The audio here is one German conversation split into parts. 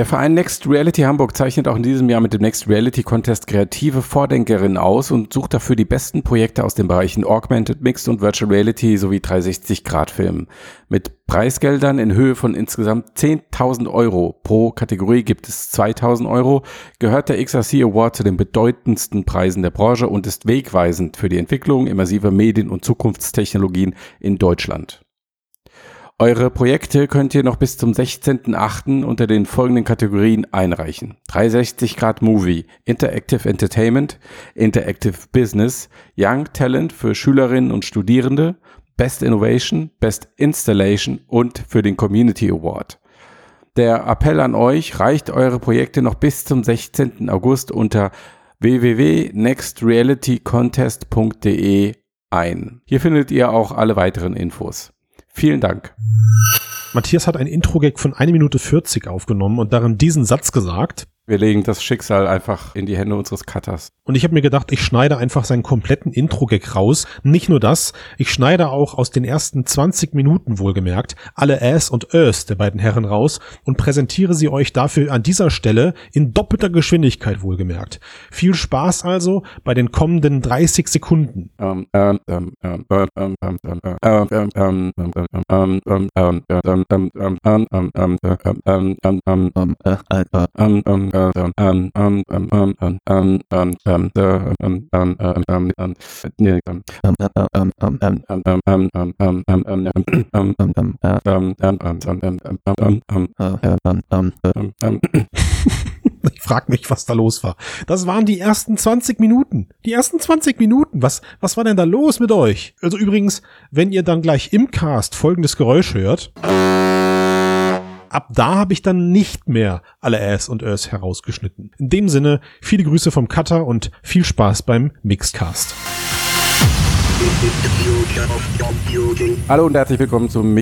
Der Verein Next Reality Hamburg zeichnet auch in diesem Jahr mit dem Next Reality Contest kreative Vordenkerinnen aus und sucht dafür die besten Projekte aus den Bereichen Augmented, Mixed und Virtual Reality sowie 360-Grad-Filmen. Mit Preisgeldern in Höhe von insgesamt 10.000 Euro pro Kategorie gibt es 2.000 Euro, gehört der XRC Award zu den bedeutendsten Preisen der Branche und ist wegweisend für die Entwicklung immersiver Medien und Zukunftstechnologien in Deutschland. Eure Projekte könnt ihr noch bis zum 16.08. unter den folgenden Kategorien einreichen. 360 Grad Movie, Interactive Entertainment, Interactive Business, Young Talent für Schülerinnen und Studierende, Best Innovation, Best Installation und für den Community Award. Der Appell an euch, reicht eure Projekte noch bis zum 16. August unter www.nextrealitycontest.de ein. Hier findet ihr auch alle weiteren Infos. Vielen Dank. Matthias hat ein Intro-Gag von 1 Minute 40 aufgenommen und darin diesen Satz gesagt. Wir legen das Schicksal einfach in die Hände unseres Cutters. Und ich habe mir gedacht, ich schneide einfach seinen kompletten Intro-Gag raus. Nicht nur das, ich schneide auch aus den ersten 20 Minuten wohlgemerkt alle Ass und Ös der beiden Herren raus und präsentiere sie euch dafür an dieser Stelle in doppelter Geschwindigkeit wohlgemerkt. Viel Spaß also bei den kommenden 30 Sekunden. Ich frag mich, was da los war. Das waren die ersten 20 Minuten. Die ersten 20 Minuten. Was, was war denn da los mit euch? Also übrigens, wenn ihr dann gleich im Cast folgendes Geräusch hört ab da habe ich dann nicht mehr alle Ass und Ös herausgeschnitten. In dem Sinne, viele Grüße vom Cutter und viel Spaß beim Mixcast. Hallo und herzlich willkommen zum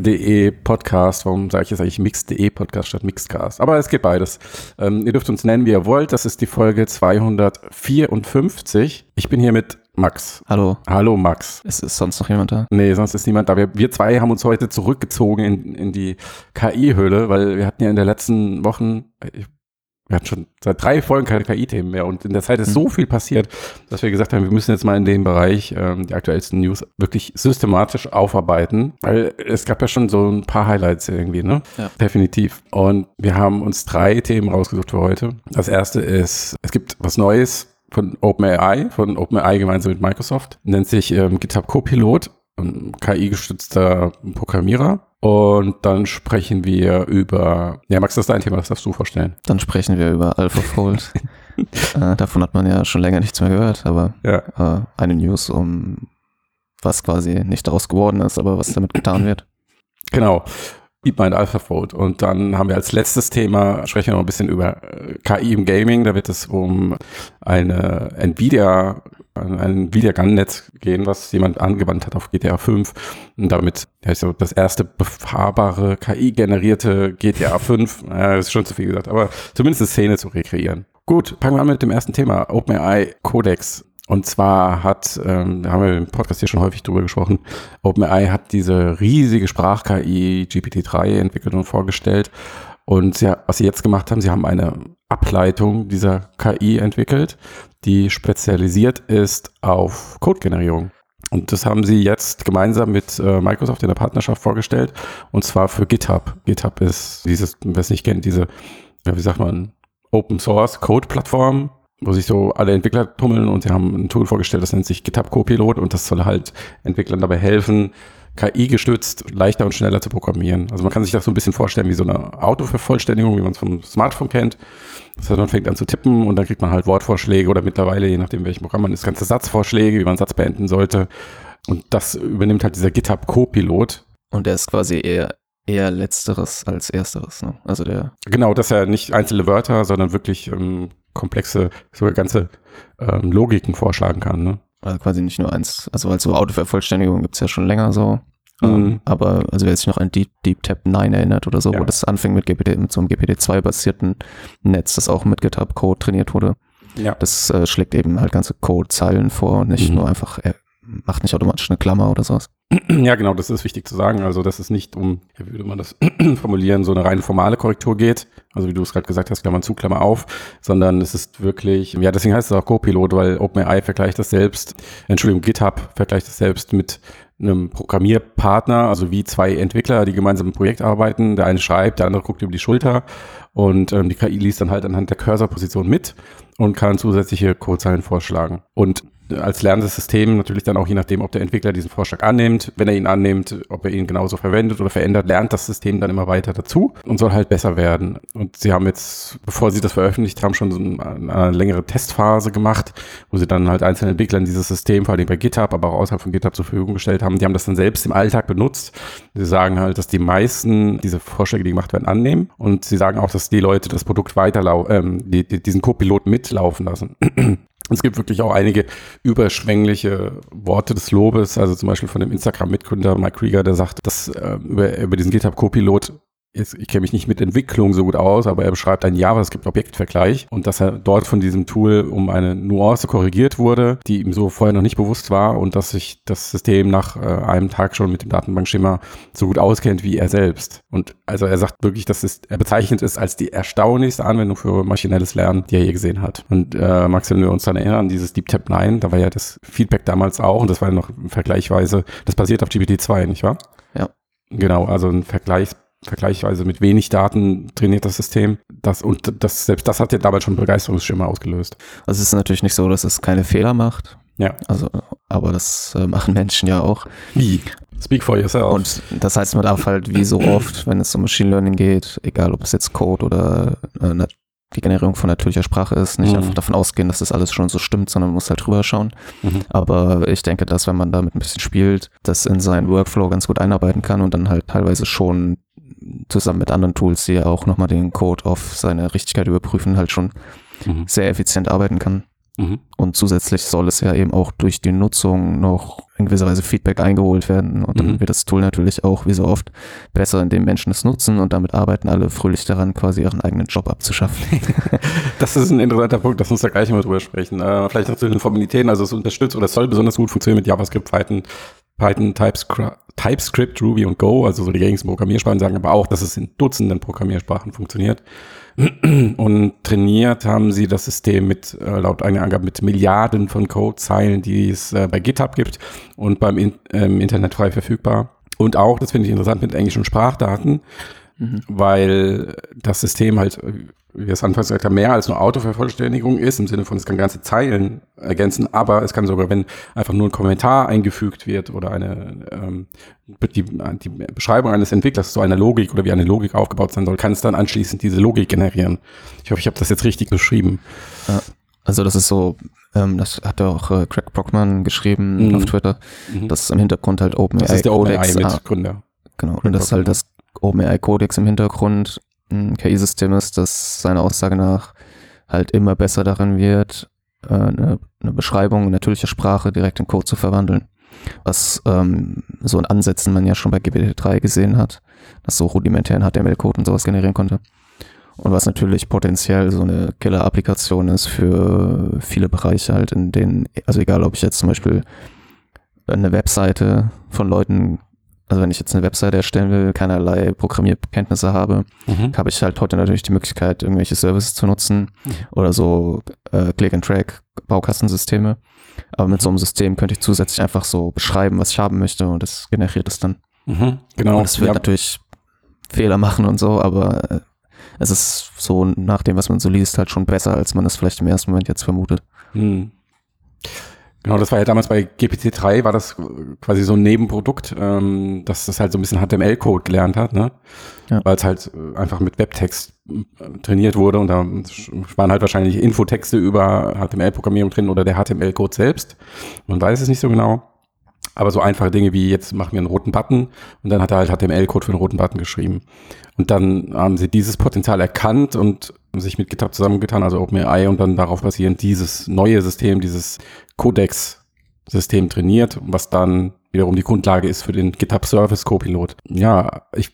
Mixed.de Podcast. Warum sage ich jetzt eigentlich Mixed.de Podcast statt Mixcast? Aber es geht beides. Ähm, ihr dürft uns nennen, wie ihr wollt. Das ist die Folge 254. Ich bin hier mit Max. Hallo. Hallo Max. Ist, ist sonst noch jemand da? Nee, sonst ist niemand da. Wir, wir zwei haben uns heute zurückgezogen in, in die KI-Höhle, weil wir hatten ja in den letzten Wochen, wir hatten schon seit drei Folgen keine KI-Themen mehr und in der Zeit ist mhm. so viel passiert, dass wir gesagt haben, wir müssen jetzt mal in dem Bereich ähm, die aktuellsten News wirklich systematisch aufarbeiten, weil es gab ja schon so ein paar Highlights irgendwie, ne? Ja. Definitiv. Und wir haben uns drei Themen rausgesucht für heute. Das erste ist, es gibt was Neues von OpenAI, von OpenAI gemeinsam mit Microsoft. Nennt sich ähm, GitHub Copilot, ein KI-gestützter Programmierer. Und dann sprechen wir über, ja Max, das ist dein Thema, das darfst du vorstellen. Dann sprechen wir über AlphaFold. äh, davon hat man ja schon länger nichts mehr gehört, aber ja. äh, eine News, um was quasi nicht daraus geworden ist, aber was damit getan wird. Genau. DeepMind AlphaFold. Und dann haben wir als letztes Thema, sprechen wir noch ein bisschen über äh, KI im Gaming. Da wird es um eine Nvidia, ein Nvidia Gun-Netz gehen, was jemand angewandt hat auf GTA 5. Und damit ja, so das erste befahrbare KI-generierte GTA 5. Ja, das ist schon zu viel gesagt, aber zumindest eine Szene zu rekreieren. Gut, fangen wir an mit dem ersten Thema. OpenAI Codex. Und zwar hat, ähm, da haben wir im Podcast hier schon häufig drüber gesprochen, OpenAI hat diese riesige Sprach-KI GPT-3 entwickelt und vorgestellt. Und sie, was sie jetzt gemacht haben, sie haben eine Ableitung dieser KI entwickelt, die spezialisiert ist auf Code-Generierung. Und das haben sie jetzt gemeinsam mit äh, Microsoft in der Partnerschaft vorgestellt. Und zwar für GitHub. GitHub ist dieses, wer es nicht kennt, diese, ja, wie sagt man, Open Source Code Plattform, wo sich so alle Entwickler tummeln und sie haben ein Tool vorgestellt, das nennt sich GitHub Copilot und das soll halt Entwicklern dabei helfen, KI-gestützt leichter und schneller zu programmieren. Also man kann sich das so ein bisschen vorstellen wie so eine Autovervollständigung, wie man es vom Smartphone kennt. Heißt, man fängt an zu tippen und dann kriegt man halt Wortvorschläge oder mittlerweile, je nachdem welchem Programm man ist, ganze Satzvorschläge, wie man einen Satz beenden sollte. Und das übernimmt halt dieser GitHub Copilot. Und der ist quasi eher eher letzteres als ersteres, ne? Also der. Genau, dass er nicht einzelne Wörter, sondern wirklich ähm, komplexe, sogar ganze ähm, Logiken vorschlagen kann. Ne? Also quasi nicht nur eins, also weil so Autovervollständigung gibt es ja schon länger so. Ähm, mhm. Aber also wer sich noch an Deep, Deep Tap 9 erinnert oder so, ja. wo das anfing mit GPT, mit so einem GPT-2-basierten Netz, das auch mit GitHub Code trainiert wurde. Ja. Das äh, schlägt eben halt ganze Code-Zeilen vor und nicht mhm. nur einfach äh, macht nicht automatisch eine Klammer oder sowas. Ja, genau, das ist wichtig zu sagen. Also, dass es nicht um, wie würde man das formulieren, so eine reine formale Korrektur geht. Also, wie du es gerade gesagt hast, Klammern zu, Klammer auf, sondern es ist wirklich, ja, deswegen heißt es auch Copilot, weil OpenAI vergleicht das selbst, Entschuldigung, GitHub vergleicht das selbst mit einem Programmierpartner, also wie zwei Entwickler, die gemeinsam im Projekt arbeiten. Der eine schreibt, der andere guckt über die Schulter und ähm, die KI liest dann halt anhand der Cursorposition mit und kann zusätzliche Codezeilen vorschlagen. Und als lernendes System natürlich dann auch je nachdem, ob der Entwickler diesen Vorschlag annimmt. Wenn er ihn annimmt, ob er ihn genauso verwendet oder verändert, lernt das System dann immer weiter dazu und soll halt besser werden. Und sie haben jetzt, bevor sie das veröffentlicht haben, schon so eine, eine längere Testphase gemacht, wo sie dann halt einzelnen Entwicklern dieses System, vor allem bei GitHub, aber auch außerhalb von GitHub zur Verfügung gestellt haben. Die haben das dann selbst im Alltag benutzt. Sie sagen halt, dass die meisten diese Vorschläge, die gemacht werden, annehmen. Und sie sagen auch, dass die Leute das Produkt weiterlaufen, ähm, die, die, diesen Copilot mitlaufen lassen. Es gibt wirklich auch einige überschwängliche Worte des Lobes, also zum Beispiel von dem Instagram-Mitgründer Mike Krieger, der sagt, dass äh, über, über diesen GitHub Copilot ich kenne mich nicht mit Entwicklung so gut aus, aber er beschreibt einen JavaScript-Objektvergleich und dass er dort von diesem Tool um eine Nuance korrigiert wurde, die ihm so vorher noch nicht bewusst war und dass sich das System nach äh, einem Tag schon mit dem Datenbankschema so gut auskennt wie er selbst. Und also er sagt wirklich, dass es, er bezeichnet es als die erstaunlichste Anwendung für maschinelles Lernen, die er je gesehen hat. Und äh, Max, wenn wir uns dann erinnern, dieses Deep Tap 9, da war ja das Feedback damals auch und das war ja noch vergleichsweise, das basiert auf GPT-2, nicht wahr? Ja. Genau, also ein Vergleich vergleichsweise mit wenig Daten trainiert das System. Das, und das, selbst das hat ja damals schon Begeisterungsschimmer ausgelöst. Also es ist natürlich nicht so, dass es keine Fehler macht. Ja. Also, aber das äh, machen Menschen ja auch. Wie? Speak for yourself. Und das heißt, man darf halt wie so oft, wenn es um Machine Learning geht, egal ob es jetzt Code oder äh, die Generierung von natürlicher Sprache ist, nicht mhm. einfach davon ausgehen, dass das alles schon so stimmt, sondern man muss halt drüber schauen. Mhm. Aber ich denke, dass wenn man damit ein bisschen spielt, das in seinen Workflow ganz gut einarbeiten kann und dann halt teilweise schon zusammen mit anderen Tools, die ja auch nochmal den Code auf seine Richtigkeit überprüfen, halt schon mhm. sehr effizient arbeiten kann. Mhm. Und zusätzlich soll es ja eben auch durch die Nutzung noch in gewisser Weise Feedback eingeholt werden. Und dann mhm. wird das Tool natürlich auch, wie so oft, besser, indem Menschen es nutzen und damit arbeiten alle fröhlich daran, quasi ihren eigenen Job abzuschaffen. das ist ein interessanter Punkt, lass uns da gleich mal drüber sprechen. Äh, vielleicht noch zu den Formalitäten, also es unterstützt oder es soll besonders gut funktionieren mit JavaScript, Python, Python, TypeScript, TypeScript, Ruby und Go, also so die gängigsten Programmiersprachen, sagen aber auch, dass es in Dutzenden Programmiersprachen funktioniert. Und trainiert haben sie das System mit, äh, laut eigener Angabe, mit Milliarden von Codezeilen, die es äh, bei GitHub gibt und beim in, ähm, Internet frei verfügbar. Und auch, das finde ich interessant, mit englischen Sprachdaten, mhm. weil das System halt wie wir es anfangs gesagt haben, mehr als nur Autovervollständigung ist, im Sinne von, es kann ganze Zeilen ergänzen, aber es kann sogar, wenn einfach nur ein Kommentar eingefügt wird oder eine ähm, die, die Beschreibung eines Entwicklers so eine Logik oder wie eine Logik aufgebaut sein soll, kann es dann anschließend diese Logik generieren. Ich hoffe, ich habe das jetzt richtig beschrieben. Also das ist so, ähm, das hat ja auch äh, Craig Brockman geschrieben mhm. auf Twitter, Mhm. dass im Hintergrund halt OpenAI Das ist der Codex, OpenAI-Mitgründer. genau, und das ist halt das OpenAI Codex im Hintergrund KI-System ist, das seiner Aussage nach halt immer besser darin wird, äh, eine, eine Beschreibung natürlicher Sprache direkt in Code zu verwandeln. Was ähm, so in Ansätzen man ja schon bei GPT-3 gesehen hat, dass so rudimentären HTML-Code und sowas generieren konnte. Und was natürlich potenziell so eine Killer-Applikation ist für viele Bereiche halt, in denen, also egal ob ich jetzt zum Beispiel eine Webseite von Leuten also wenn ich jetzt eine Webseite erstellen will, keinerlei Programmierkenntnisse habe, mhm. habe ich halt heute natürlich die Möglichkeit, irgendwelche Services zu nutzen mhm. oder so äh, Click-and-Track-Baukastensysteme. Aber mit so einem System könnte ich zusätzlich einfach so beschreiben, was ich haben möchte und das generiert es dann. Mhm, genau. Und es wird ja. natürlich Fehler machen und so, aber äh, es ist so nach dem, was man so liest, halt schon besser, als man es vielleicht im ersten Moment jetzt vermutet. Genau, das war ja damals bei GPT-3, war das quasi so ein Nebenprodukt, ähm, dass das halt so ein bisschen HTML-Code gelernt hat, ne? Ja. Weil es halt äh, einfach mit Webtext äh, trainiert wurde und da waren halt wahrscheinlich Infotexte über HTML-Programmierung drin oder der HTML-Code selbst. Man weiß es nicht so genau. Aber so einfache Dinge wie jetzt machen wir einen roten Button und dann hat er halt HTML-Code für einen roten Button geschrieben. Und dann haben sie dieses Potenzial erkannt und sich mit GitHub zusammengetan, also OpenAI und dann darauf basierend dieses neue System, dieses Codex-System trainiert, was dann wiederum die Grundlage ist für den GitHub Service Copilot. Ja, ich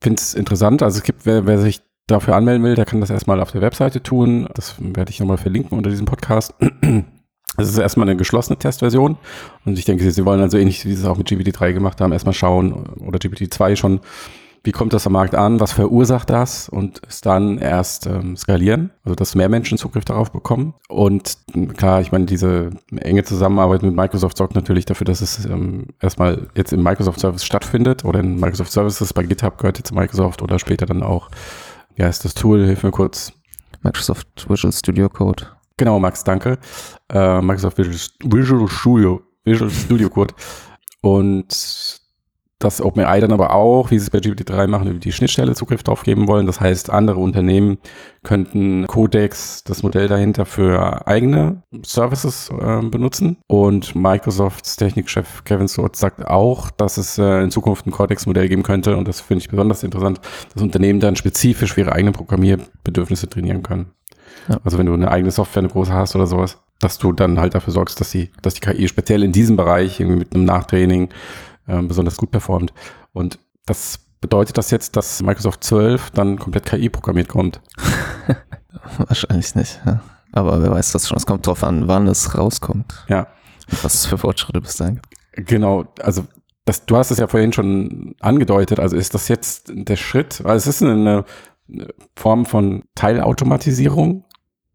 finde es interessant. Also es gibt, wer, wer sich dafür anmelden will, der kann das erstmal auf der Webseite tun. Das werde ich nochmal verlinken unter diesem Podcast. Es ist erstmal eine geschlossene Testversion und ich denke, sie, sie wollen also ähnlich wie sie es auch mit GPT-3 gemacht haben, erstmal schauen oder GPT-2 schon, wie kommt das am Markt an, was verursacht das und es dann erst ähm, skalieren, also dass mehr Menschen Zugriff darauf bekommen. Und klar, ich meine, diese enge Zusammenarbeit mit Microsoft sorgt natürlich dafür, dass es ähm, erstmal jetzt im Microsoft Service stattfindet oder in Microsoft Services bei GitHub gehört jetzt Microsoft oder später dann auch, wie heißt das Tool, hilf mir kurz. Microsoft Visual Studio Code. Genau, Max, danke. Äh, Microsoft Visual, Visual Studio, Visual Studio Code. Und dass OpenAI dann aber auch, wie sie es bei GPT-3 machen, über die Schnittstelle Zugriff drauf geben wollen. Das heißt, andere Unternehmen könnten Codex, das Modell dahinter, für eigene Services äh, benutzen. Und Microsofts Technikchef Kevin Sword sagt auch, dass es äh, in Zukunft ein Codex-Modell geben könnte. Und das finde ich besonders interessant, dass Unternehmen dann spezifisch für ihre eigenen Programmierbedürfnisse trainieren können. Ja. Also wenn du eine eigene Software, eine große hast oder sowas, dass du dann halt dafür sorgst, dass die, dass die KI speziell in diesem Bereich irgendwie mit einem Nachtraining äh, besonders gut performt. Und das bedeutet das jetzt, dass Microsoft 12 dann komplett KI programmiert kommt? Wahrscheinlich nicht. Ja. Aber wer weiß das schon. Es kommt drauf an, wann es rauskommt. Ja. Und was es für Fortschritte bis dahin gibt. Genau. Also das, du hast es ja vorhin schon angedeutet. Also ist das jetzt der Schritt? Weil es ist eine Form von Teilautomatisierung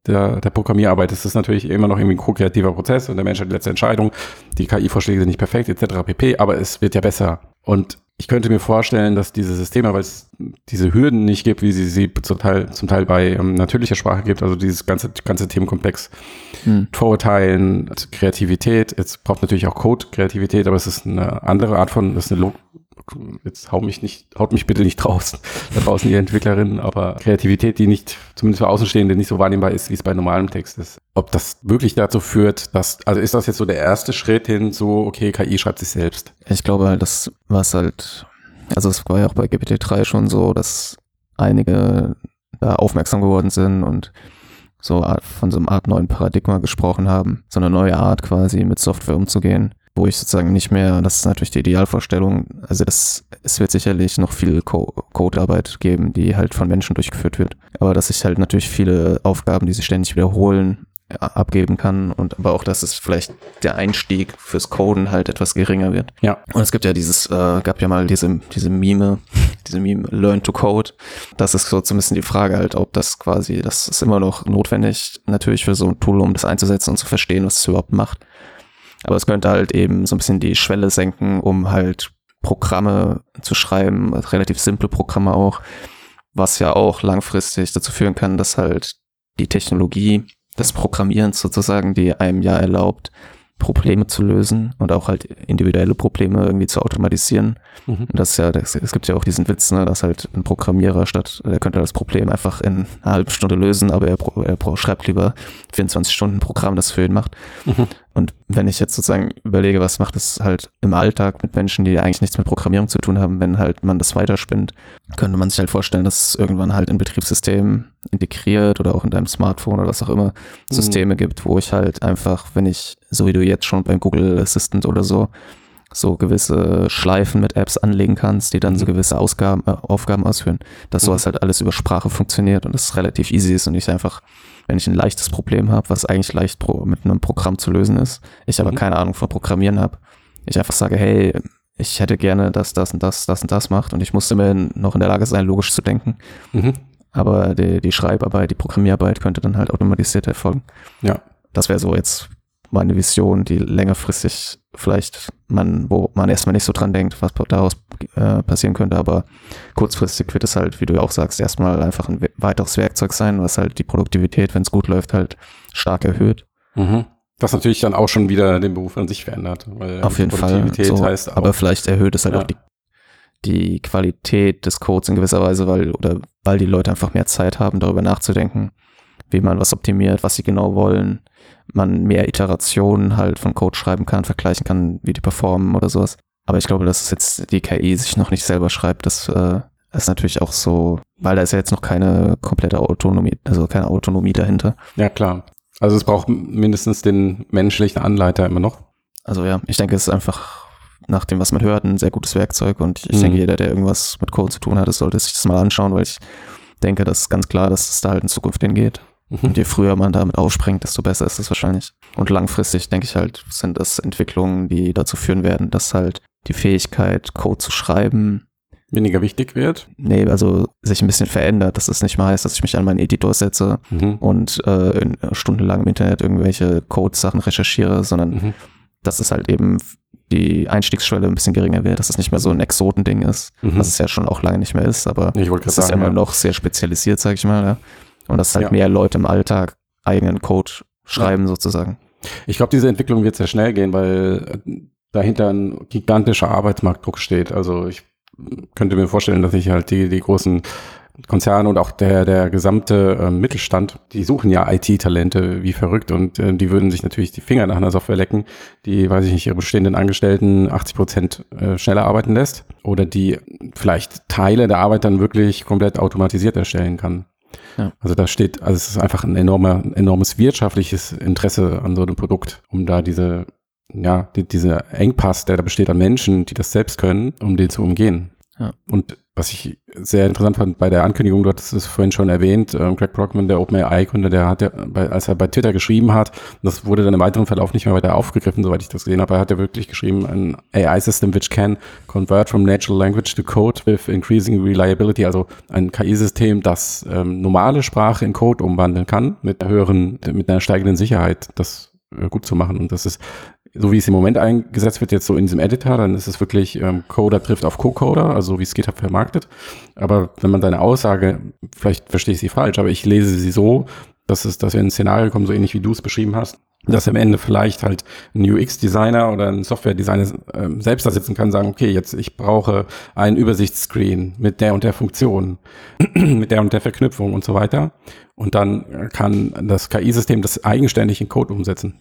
der, der Programmierarbeit. Es ist natürlich immer noch irgendwie ein ko-kreativer Prozess und der Mensch hat die letzte Entscheidung. Die KI-Vorschläge sind nicht perfekt etc. pp. Aber es wird ja besser. Und ich könnte mir vorstellen, dass diese Systeme, weil es diese Hürden nicht gibt, wie sie sie zum Teil, zum Teil bei ähm, natürlicher Sprache gibt, also dieses ganze, ganze Themenkomplex, hm. Vorurteilen, Kreativität, es braucht natürlich auch Code-Kreativität, aber es ist eine andere Art von, das ist eine jetzt hau mich nicht, haut mich bitte nicht draußen, da draußen die Entwicklerinnen, aber Kreativität, die nicht, zumindest für Außenstehende, nicht so wahrnehmbar ist, wie es bei normalem Text ist. Ob das wirklich dazu führt, dass, also ist das jetzt so der erste Schritt hin, so, okay, KI schreibt sich selbst? Ich glaube halt, das war halt, also es war ja auch bei GPT-3 schon so, dass einige da aufmerksam geworden sind und so von so einer Art neuen Paradigma gesprochen haben, so eine neue Art quasi mit Software umzugehen wo ich sozusagen nicht mehr, das ist natürlich die Idealvorstellung, also das, es wird sicherlich noch viel Co Codearbeit geben, die halt von Menschen durchgeführt wird, aber dass ich halt natürlich viele Aufgaben, die sich ständig wiederholen, abgeben kann und aber auch, dass es vielleicht der Einstieg fürs Coden halt etwas geringer wird. Ja. Und es gibt ja dieses, äh, gab ja mal diese, diese Mime, diese Meme Learn to Code. Das ist so zumindest die Frage halt, ob das quasi, das ist immer noch notwendig, natürlich für so ein Tool, um das einzusetzen und zu verstehen, was es überhaupt macht. Aber es könnte halt eben so ein bisschen die Schwelle senken, um halt Programme zu schreiben, relativ simple Programme auch, was ja auch langfristig dazu führen kann, dass halt die Technologie des Programmierens sozusagen, die einem ja erlaubt, Probleme zu lösen und auch halt individuelle Probleme irgendwie zu automatisieren. Mhm. Und das ist ja, das, es gibt ja auch diesen Witz, ne, dass halt ein Programmierer statt, der könnte das Problem einfach in einer halben Stunde lösen, aber er, er schreibt lieber 24 Stunden Programm, das für ihn macht. Mhm. Und wenn ich jetzt sozusagen überlege, was macht es halt im Alltag mit Menschen, die eigentlich nichts mit Programmierung zu tun haben, wenn halt man das weiterspinnt, könnte man sich halt vorstellen, dass es irgendwann halt in Betriebssystem integriert oder auch in deinem Smartphone oder was auch immer mhm. Systeme mhm. gibt, wo ich halt einfach, wenn ich, so wie du jetzt schon beim Google Assistant oder so, so gewisse Schleifen mit Apps anlegen kannst, die dann so mhm. gewisse Ausgaben, äh, Aufgaben ausführen, dass sowas mhm. halt alles über Sprache funktioniert und es relativ easy ist und ich einfach, wenn ich ein leichtes Problem habe, was eigentlich leicht pro, mit einem Programm zu lösen ist, ich aber mhm. keine Ahnung von Programmieren habe, ich einfach sage, hey, ich hätte gerne, dass das und das, das und das macht und ich musste mir noch in der Lage sein, logisch zu denken. Mhm. Aber die, die Schreibarbeit, die Programmierarbeit könnte dann halt automatisiert erfolgen. Ja. Das wäre so jetzt meine Vision, die längerfristig vielleicht man, wo man erstmal nicht so dran denkt, was daraus äh, passieren könnte, aber kurzfristig wird es halt, wie du ja auch sagst, erstmal einfach ein weiteres Werkzeug sein, was halt die Produktivität, wenn es gut läuft, halt stark erhöht. Mhm. Was natürlich dann auch schon wieder den Beruf an sich verändert. Weil Auf jeden Fall. So, heißt aber vielleicht erhöht es halt ja. auch die, die Qualität des Codes in gewisser Weise, weil, oder weil die Leute einfach mehr Zeit haben, darüber nachzudenken, wie man was optimiert, was sie genau wollen, man mehr Iterationen halt von Code schreiben kann, vergleichen kann, wie die performen oder sowas. Aber ich glaube, dass es jetzt die KI sich noch nicht selber schreibt, das äh, ist natürlich auch so, weil da ist ja jetzt noch keine komplette Autonomie, also keine Autonomie dahinter. Ja, klar. Also es braucht mindestens den menschlichen Anleiter immer noch. Also ja, ich denke, es ist einfach nach dem, was man hört, ein sehr gutes Werkzeug und ich mhm. denke, jeder, der irgendwas mit Code zu tun hat, sollte sich das mal anschauen, weil ich denke, das ist ganz klar, dass es da halt in Zukunft hingeht. Mhm. Und je früher man damit aufspringt, desto besser ist es wahrscheinlich. Und langfristig, denke ich halt, sind das Entwicklungen, die dazu führen werden, dass halt die Fähigkeit, Code zu schreiben, Weniger wichtig wird. nee, also sich ein bisschen verändert, dass es nicht mehr heißt, dass ich mich an meinen Editor setze Mhm. und äh, in, stundenlang im Internet irgendwelche Code-Sachen recherchiere, sondern Mhm. dass es halt eben die Einstiegsschwelle ein bisschen geringer wird, dass es nicht mehr so ein Exotending ist, Mhm. was es ja schon auch lange nicht mehr ist, aber Ich es ist sagen, immer ja. noch sehr spezialisiert, sag ich mal, ja. Und dass halt Ja. mehr Leute im Alltag eigenen Code schreiben sozusagen. Ich glaube, diese Entwicklung wird sehr schnell gehen, weil äh, dahinter ein gigantischer Arbeitsmarktdruck steht. Also ich könnte mir vorstellen, dass sich halt die, die großen Konzerne und auch der, der gesamte äh, Mittelstand, die suchen ja IT-Talente wie verrückt und äh, die würden sich natürlich die Finger nach einer Software lecken, die, weiß ich nicht, ihre bestehenden Angestellten 80 Prozent äh, schneller arbeiten lässt oder die vielleicht Teile der Arbeit dann wirklich komplett automatisiert erstellen kann. Ja. Also da steht, also es ist einfach ein enormer, enormes wirtschaftliches Interesse an so einem Produkt, um da diese, ja, die, dieser Engpass, der da besteht an Menschen, die das selbst können, um den zu umgehen. Ja. Und was ich sehr interessant fand bei der Ankündigung, du hattest es vorhin schon erwähnt, ähm, Greg Brockman, der OpenAI-Gründer, der hat ja, bei, als er bei Twitter geschrieben hat, das wurde dann im weiteren Verlauf nicht mehr weiter aufgegriffen, soweit ich das gesehen habe, er hat ja wirklich geschrieben, ein AI-System which can convert from natural language to code with increasing reliability, also ein KI-System, das ähm, normale Sprache in Code umwandeln kann, mit einer höheren, mit einer steigenden Sicherheit, das äh, gut zu machen. Und das ist so wie es im Moment eingesetzt wird, jetzt so in diesem Editor, dann ist es wirklich ähm, Coder trifft auf Co-Coder, also wie es GitHub vermarktet. Aber wenn man deine Aussage, vielleicht verstehe ich sie falsch, aber ich lese sie so, dass es, dass wir in ein Szenario kommen, so ähnlich wie du es beschrieben hast, dass am Ende vielleicht halt ein UX-Designer oder ein Software-Designer ähm, selbst da sitzen kann, sagen, okay, jetzt ich brauche einen Übersichtsscreen mit der und der Funktion, mit der und der Verknüpfung und so weiter. Und dann kann das KI-System das eigenständig in Code umsetzen.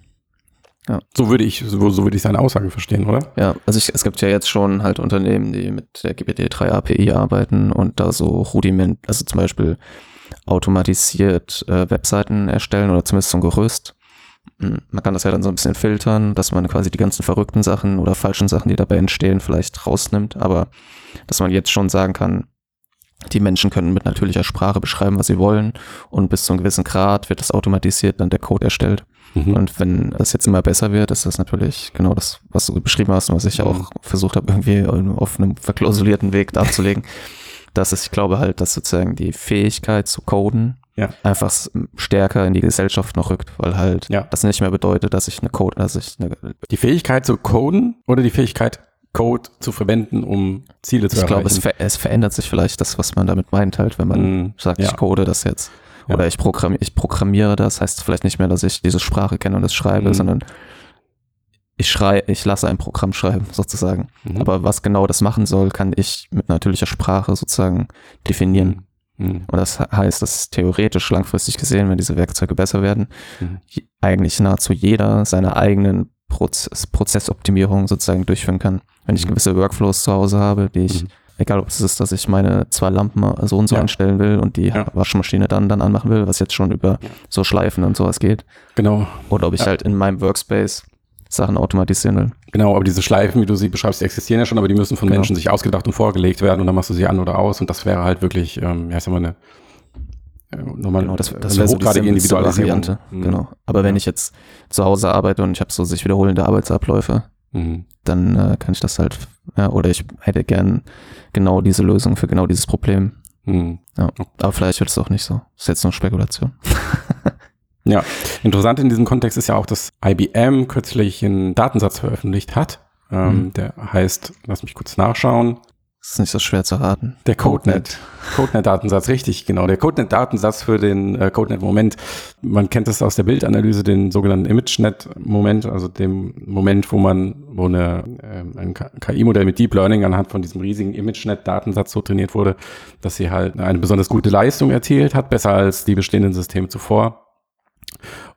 Ja. So würde ich, so, so würde ich seine Aussage verstehen, oder? Ja, also ich, es gibt ja jetzt schon halt Unternehmen, die mit der GPT-3 API arbeiten und da so Rudiment, also zum Beispiel automatisiert äh, Webseiten erstellen oder zumindest so ein Gerüst. Hm, Man kann das ja dann so ein bisschen filtern, dass man quasi die ganzen verrückten Sachen oder falschen Sachen, die dabei entstehen, vielleicht rausnimmt, aber dass man jetzt schon sagen kann, die Menschen können mit natürlicher Sprache beschreiben, was sie wollen und bis zu einem gewissen Grad wird das automatisiert dann der Code erstellt. Mhm. Und wenn es jetzt immer besser wird, ist das natürlich genau das, was du beschrieben hast und was ich ja auch versucht habe, irgendwie auf einem verklausulierten Weg darzulegen. dass es, ich glaube halt, dass sozusagen die Fähigkeit zu coden Ja. einfach stärker in die Gesellschaft noch rückt, weil halt Ja. das nicht mehr bedeutet, dass ich eine Code, dass ich eine, Die Fähigkeit zu coden oder die Fähigkeit, Code zu verwenden, um Ziele zu ich glaube, es, erreichen? ver es verändert sich vielleicht das, was man damit meint, halt, wenn man Mhm. sagt, Ja. ich code das jetzt. Ja. Oder ich, programmi ich programmiere das, heißt vielleicht nicht mehr, dass ich diese Sprache kenne und es schreibe, Mhm. sondern ich schrei, ich lasse ein Programm schreiben, sozusagen. Mhm. Aber was genau das machen soll, kann ich mit natürlicher Sprache sozusagen definieren. Mhm. Und das heißt, dass theoretisch langfristig gesehen, wenn diese Werkzeuge besser werden, Mhm. eigentlich nahezu jeder seine eigenen Proz Prozessoptimierung sozusagen durchführen kann. Wenn ich Mhm. gewisse Workflows zu Hause habe, die ich, Mhm. Egal ob es ist, dass ich meine zwei Lampen so und so Ja. einstellen will und die Ja. Waschmaschine dann, dann anmachen will, was jetzt schon über so Schleifen und sowas geht. Genau, Oder ob ich Ja. halt in meinem Workspace Sachen automatisieren will. genau, aber diese Schleifen, wie du sie beschreibst, die existieren ja schon, aber die müssen von Genau. Menschen sich ausgedacht und vorgelegt werden und dann machst du sie an oder aus und das wäre halt wirklich, ähm, ja, ich sag mal, eine äh, nochmal Genau, das, das wäre so simpelste Individualisierung. Variante. Mhm. Genau. Aber wenn Ja. ich jetzt zu Hause arbeite und ich habe so sich wiederholende Arbeitsabläufe, Mhm. dann äh, kann ich das halt, ja, oder ich hätte gern genau diese Lösung für genau dieses Problem. Mhm. Aber vielleicht wird es auch nicht so. Das ist jetzt nur Spekulation. Ja, interessant in diesem Kontext ist ja auch, dass IBM kürzlich einen Datensatz veröffentlicht hat. Ähm, Mhm. Der heißt, lass mich kurz nachschauen, Das ist nicht so schwer zu raten. der CodeNet. CodeNet-Datensatz, richtig, genau. Der CodeNet-Datensatz für den äh, CodeNet-Moment. Man kennt es aus der Bildanalyse, den sogenannten ImageNet-Moment, also dem Moment, wo man, wo eine, ähm, ein KI-Modell mit Deep Learning anhand von diesem riesigen ImageNet-Datensatz so trainiert wurde, dass sie halt eine besonders gute Leistung erzielt hat, besser als die bestehenden Systeme zuvor.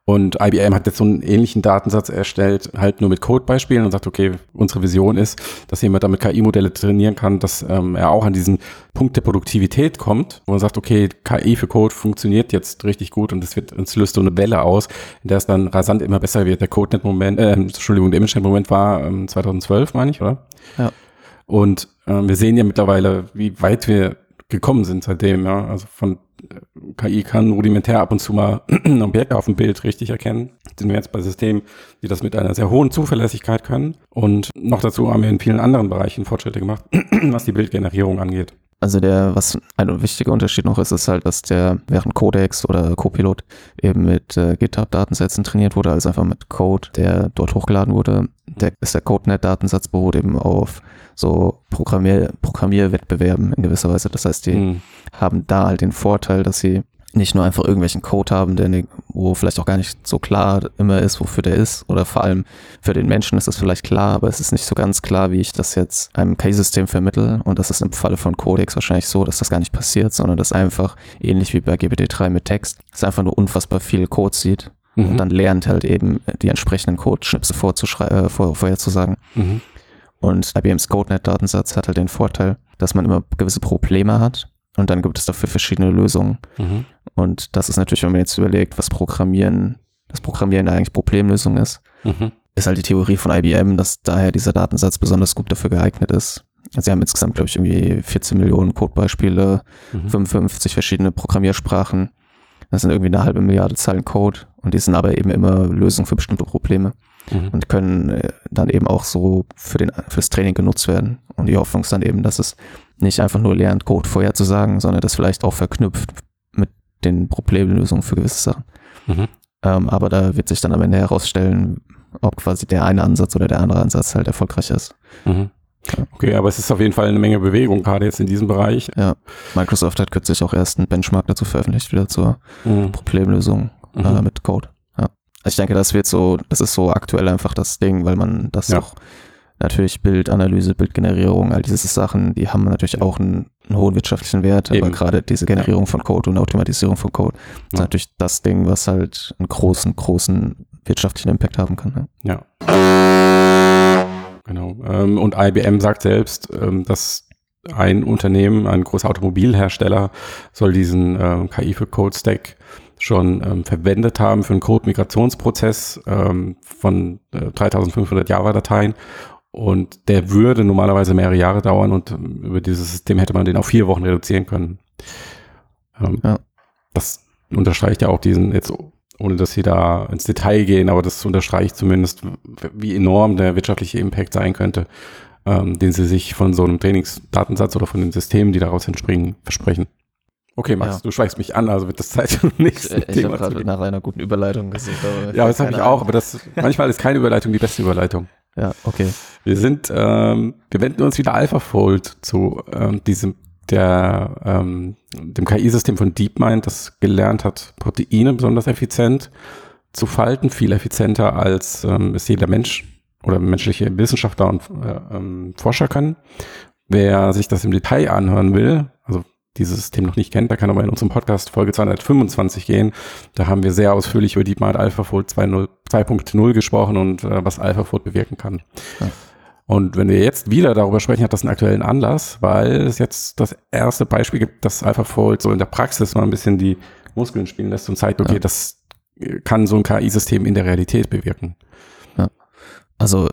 Und IBM hat jetzt so einen ähnlichen Datensatz erstellt, halt nur mit Codebeispielen und sagt, okay, unsere Vision ist, dass jemand damit KI-Modelle trainieren kann, dass ähm, er auch an diesen Punkt der Produktivität kommt, wo man sagt, okay, KI für Code funktioniert jetzt richtig gut und es wird, es löst so eine Welle aus, in der es dann rasant immer besser wird. Der CodeNet-Moment, äh, Entschuldigung, der ImageNet-Moment war ähm, 2012, meine ich, oder? Ja. Und ähm, wir sehen ja mittlerweile, wie weit wir gekommen sind seitdem, ja. Also von KI kann rudimentär ab und zu mal Objekte auf dem Bild richtig erkennen. Sind wir jetzt bei Systemen, die das mit einer sehr hohen Zuverlässigkeit können. Und noch dazu haben wir in vielen anderen Bereichen Fortschritte gemacht, was die Bildgenerierung angeht. Also der, was ein wichtiger Unterschied noch ist, ist halt, dass der während Codex oder Copilot eben mit äh, GitHub-Datensätzen trainiert wurde, also einfach mit Code, der dort hochgeladen wurde. Der ist der CodeNet-Datensatz beruht eben auf so Programmier Programmierwettbewerben in gewisser Weise. Das heißt, die mhm. haben da halt den Vorteil, dass sie nicht nur einfach irgendwelchen Code haben, der, ne, wo vielleicht auch gar nicht so klar immer ist, wofür der ist. Oder vor allem für den Menschen ist es vielleicht klar, aber es ist nicht so ganz klar, wie ich das jetzt einem KI-System vermittel. Und das ist im Falle von Codex wahrscheinlich so, dass das gar nicht passiert, sondern dass einfach ähnlich wie bei GPT-3 mit Text, es einfach nur unfassbar viel Code sieht. Mhm. Und dann lernt halt eben die entsprechenden Code-Schnipse äh, vor, vorherzusagen. Mhm. Und IBMs CodeNet-Datensatz hat halt den Vorteil, dass man immer gewisse Probleme hat und dann gibt es dafür verschiedene Lösungen. Mhm. Und das ist natürlich, wenn man jetzt überlegt, was Programmieren, das Programmieren eigentlich Problemlösung ist, mhm. ist halt die Theorie von IBM, dass daher dieser Datensatz besonders gut dafür geeignet ist. Also sie haben insgesamt, glaube ich, irgendwie 14 Millionen Codebeispiele, mhm. 55 verschiedene Programmiersprachen. Das sind irgendwie eine halbe Milliarde Zeilen Code und die sind aber eben immer Lösungen für bestimmte Probleme mhm. und können äh, dann eben auch so für den, fürs Training genutzt werden. Und die Hoffnung ist dann eben, dass es nicht einfach nur lernt, Code vorherzusagen, sondern das vielleicht auch verknüpft mit den Problemlösungen für gewisse Sachen. Mhm. Ähm, aber da wird sich dann am Ende herausstellen, ob quasi der eine Ansatz oder der andere Ansatz halt erfolgreich ist. Mhm. Ja. Okay, aber es ist auf jeden Fall eine Menge Bewegung, gerade jetzt in diesem Bereich. Ja, Microsoft hat kürzlich auch erst einen Benchmark dazu veröffentlicht, wieder zur mhm. Problemlösung äh, mhm. mit Code. Ja. Also ich denke, das wird so, das ist so aktuell einfach das Ding, weil man das ja. auch natürlich Bildanalyse, Bildgenerierung, all diese Sachen, die haben natürlich auch einen, einen hohen wirtschaftlichen Wert, Eben. aber gerade diese Generierung von Code und Automatisierung von Code ist ja. natürlich das Ding, was halt einen großen, großen wirtschaftlichen Impact haben kann. Ja. ja. Genau. Ähm, und IBM sagt selbst, ähm, dass ein Unternehmen, ein großer Automobilhersteller, soll diesen ähm, KI für Code Stack schon ähm, verwendet haben für einen Code-Migrationsprozess ähm, von äh, 3500 Java-Dateien und der würde normalerweise mehrere Jahre dauern und über dieses System hätte man den auf vier Wochen reduzieren können. Ähm, ja. Das unterstreicht ja auch diesen, jetzt ohne dass sie da ins Detail gehen, aber das unterstreicht zumindest, wie enorm der wirtschaftliche Impact sein könnte, ähm, den sie sich von so einem Trainingsdatensatz oder von den Systemen, die daraus entspringen, versprechen. Okay, Max, ja. du schweigst mich an, also wird das Zeit zum nächsten ich, Ich habe gerade nach einer guten Überleitung gesehen. ja, das habe ich auch, aber das manchmal ist keine Überleitung die beste Überleitung. Ja, okay. Wir sind, ähm, wir wenden uns wieder AlphaFold zu ähm, diesem der ähm, dem KI-System von DeepMind, das gelernt hat, Proteine besonders effizient zu falten, viel effizienter als ähm, es jeder Mensch oder menschliche Wissenschaftler und äh, ähm, Forscher kann. Wer sich das im Detail anhören will, also dieses System noch nicht kennt, da kann aber in unserem Podcast Folge 225 gehen. Da haben wir sehr ausführlich über DeepMind AlphaFold 2.0 gesprochen und äh, was AlphaFold bewirken kann. Ja. Und wenn wir jetzt wieder darüber sprechen, hat das einen aktuellen Anlass, weil es jetzt das erste Beispiel gibt, dass AlphaFold so in der Praxis mal ein bisschen die Muskeln spielen lässt und zeigt, okay, ja. das kann so ein KI-System in der Realität bewirken. Ja. Also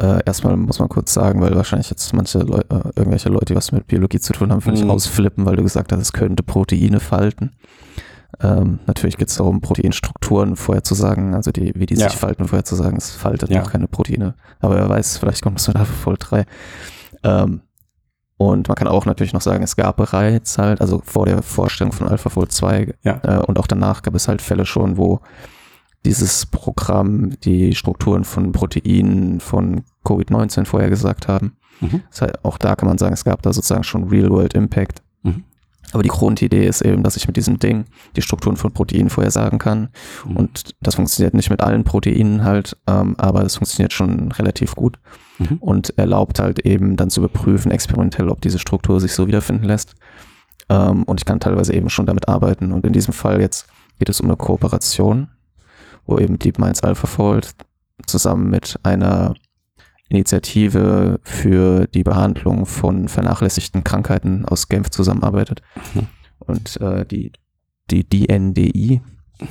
äh, erstmal muss man kurz sagen, weil wahrscheinlich jetzt manche Leu äh, irgendwelche Leute, die was mit Biologie zu tun haben, völlig mhm. ausflippen, weil du gesagt hast, es könnte Proteine falten. Ähm, natürlich geht es darum, Proteinstrukturen vorherzusagen, also die, wie die ja. sich falten, vorherzusagen. Es faltet ja. noch keine Proteine. Aber wer weiß, vielleicht kommt es mit AlphaFold 3. Ähm, und man kann auch natürlich noch sagen, es gab bereits halt, also vor der Vorstellung von AlphaFold 2 ja. äh, und auch danach gab es halt Fälle schon, wo dieses Programm die Strukturen von Proteinen von Covid-19 vorhergesagt haben. Mhm. Das heißt, auch da kann man sagen, es gab da sozusagen schon Real-World Impact. Mhm. Aber die Grundidee ist eben, dass ich mit diesem Ding die Strukturen von Proteinen vorhersagen kann. Mhm. Und das funktioniert nicht mit allen Proteinen halt, ähm, aber es funktioniert schon relativ gut mhm. und erlaubt halt eben dann zu überprüfen, experimentell, ob diese Struktur sich so wiederfinden lässt. Ähm, und ich kann teilweise eben schon damit arbeiten. Und in diesem Fall jetzt geht es um eine Kooperation, wo eben DeepMinds AlphaFold zusammen mit einer Initiative für die Behandlung von vernachlässigten Krankheiten aus Genf zusammenarbeitet. Mhm. Und äh, die, die DNDI.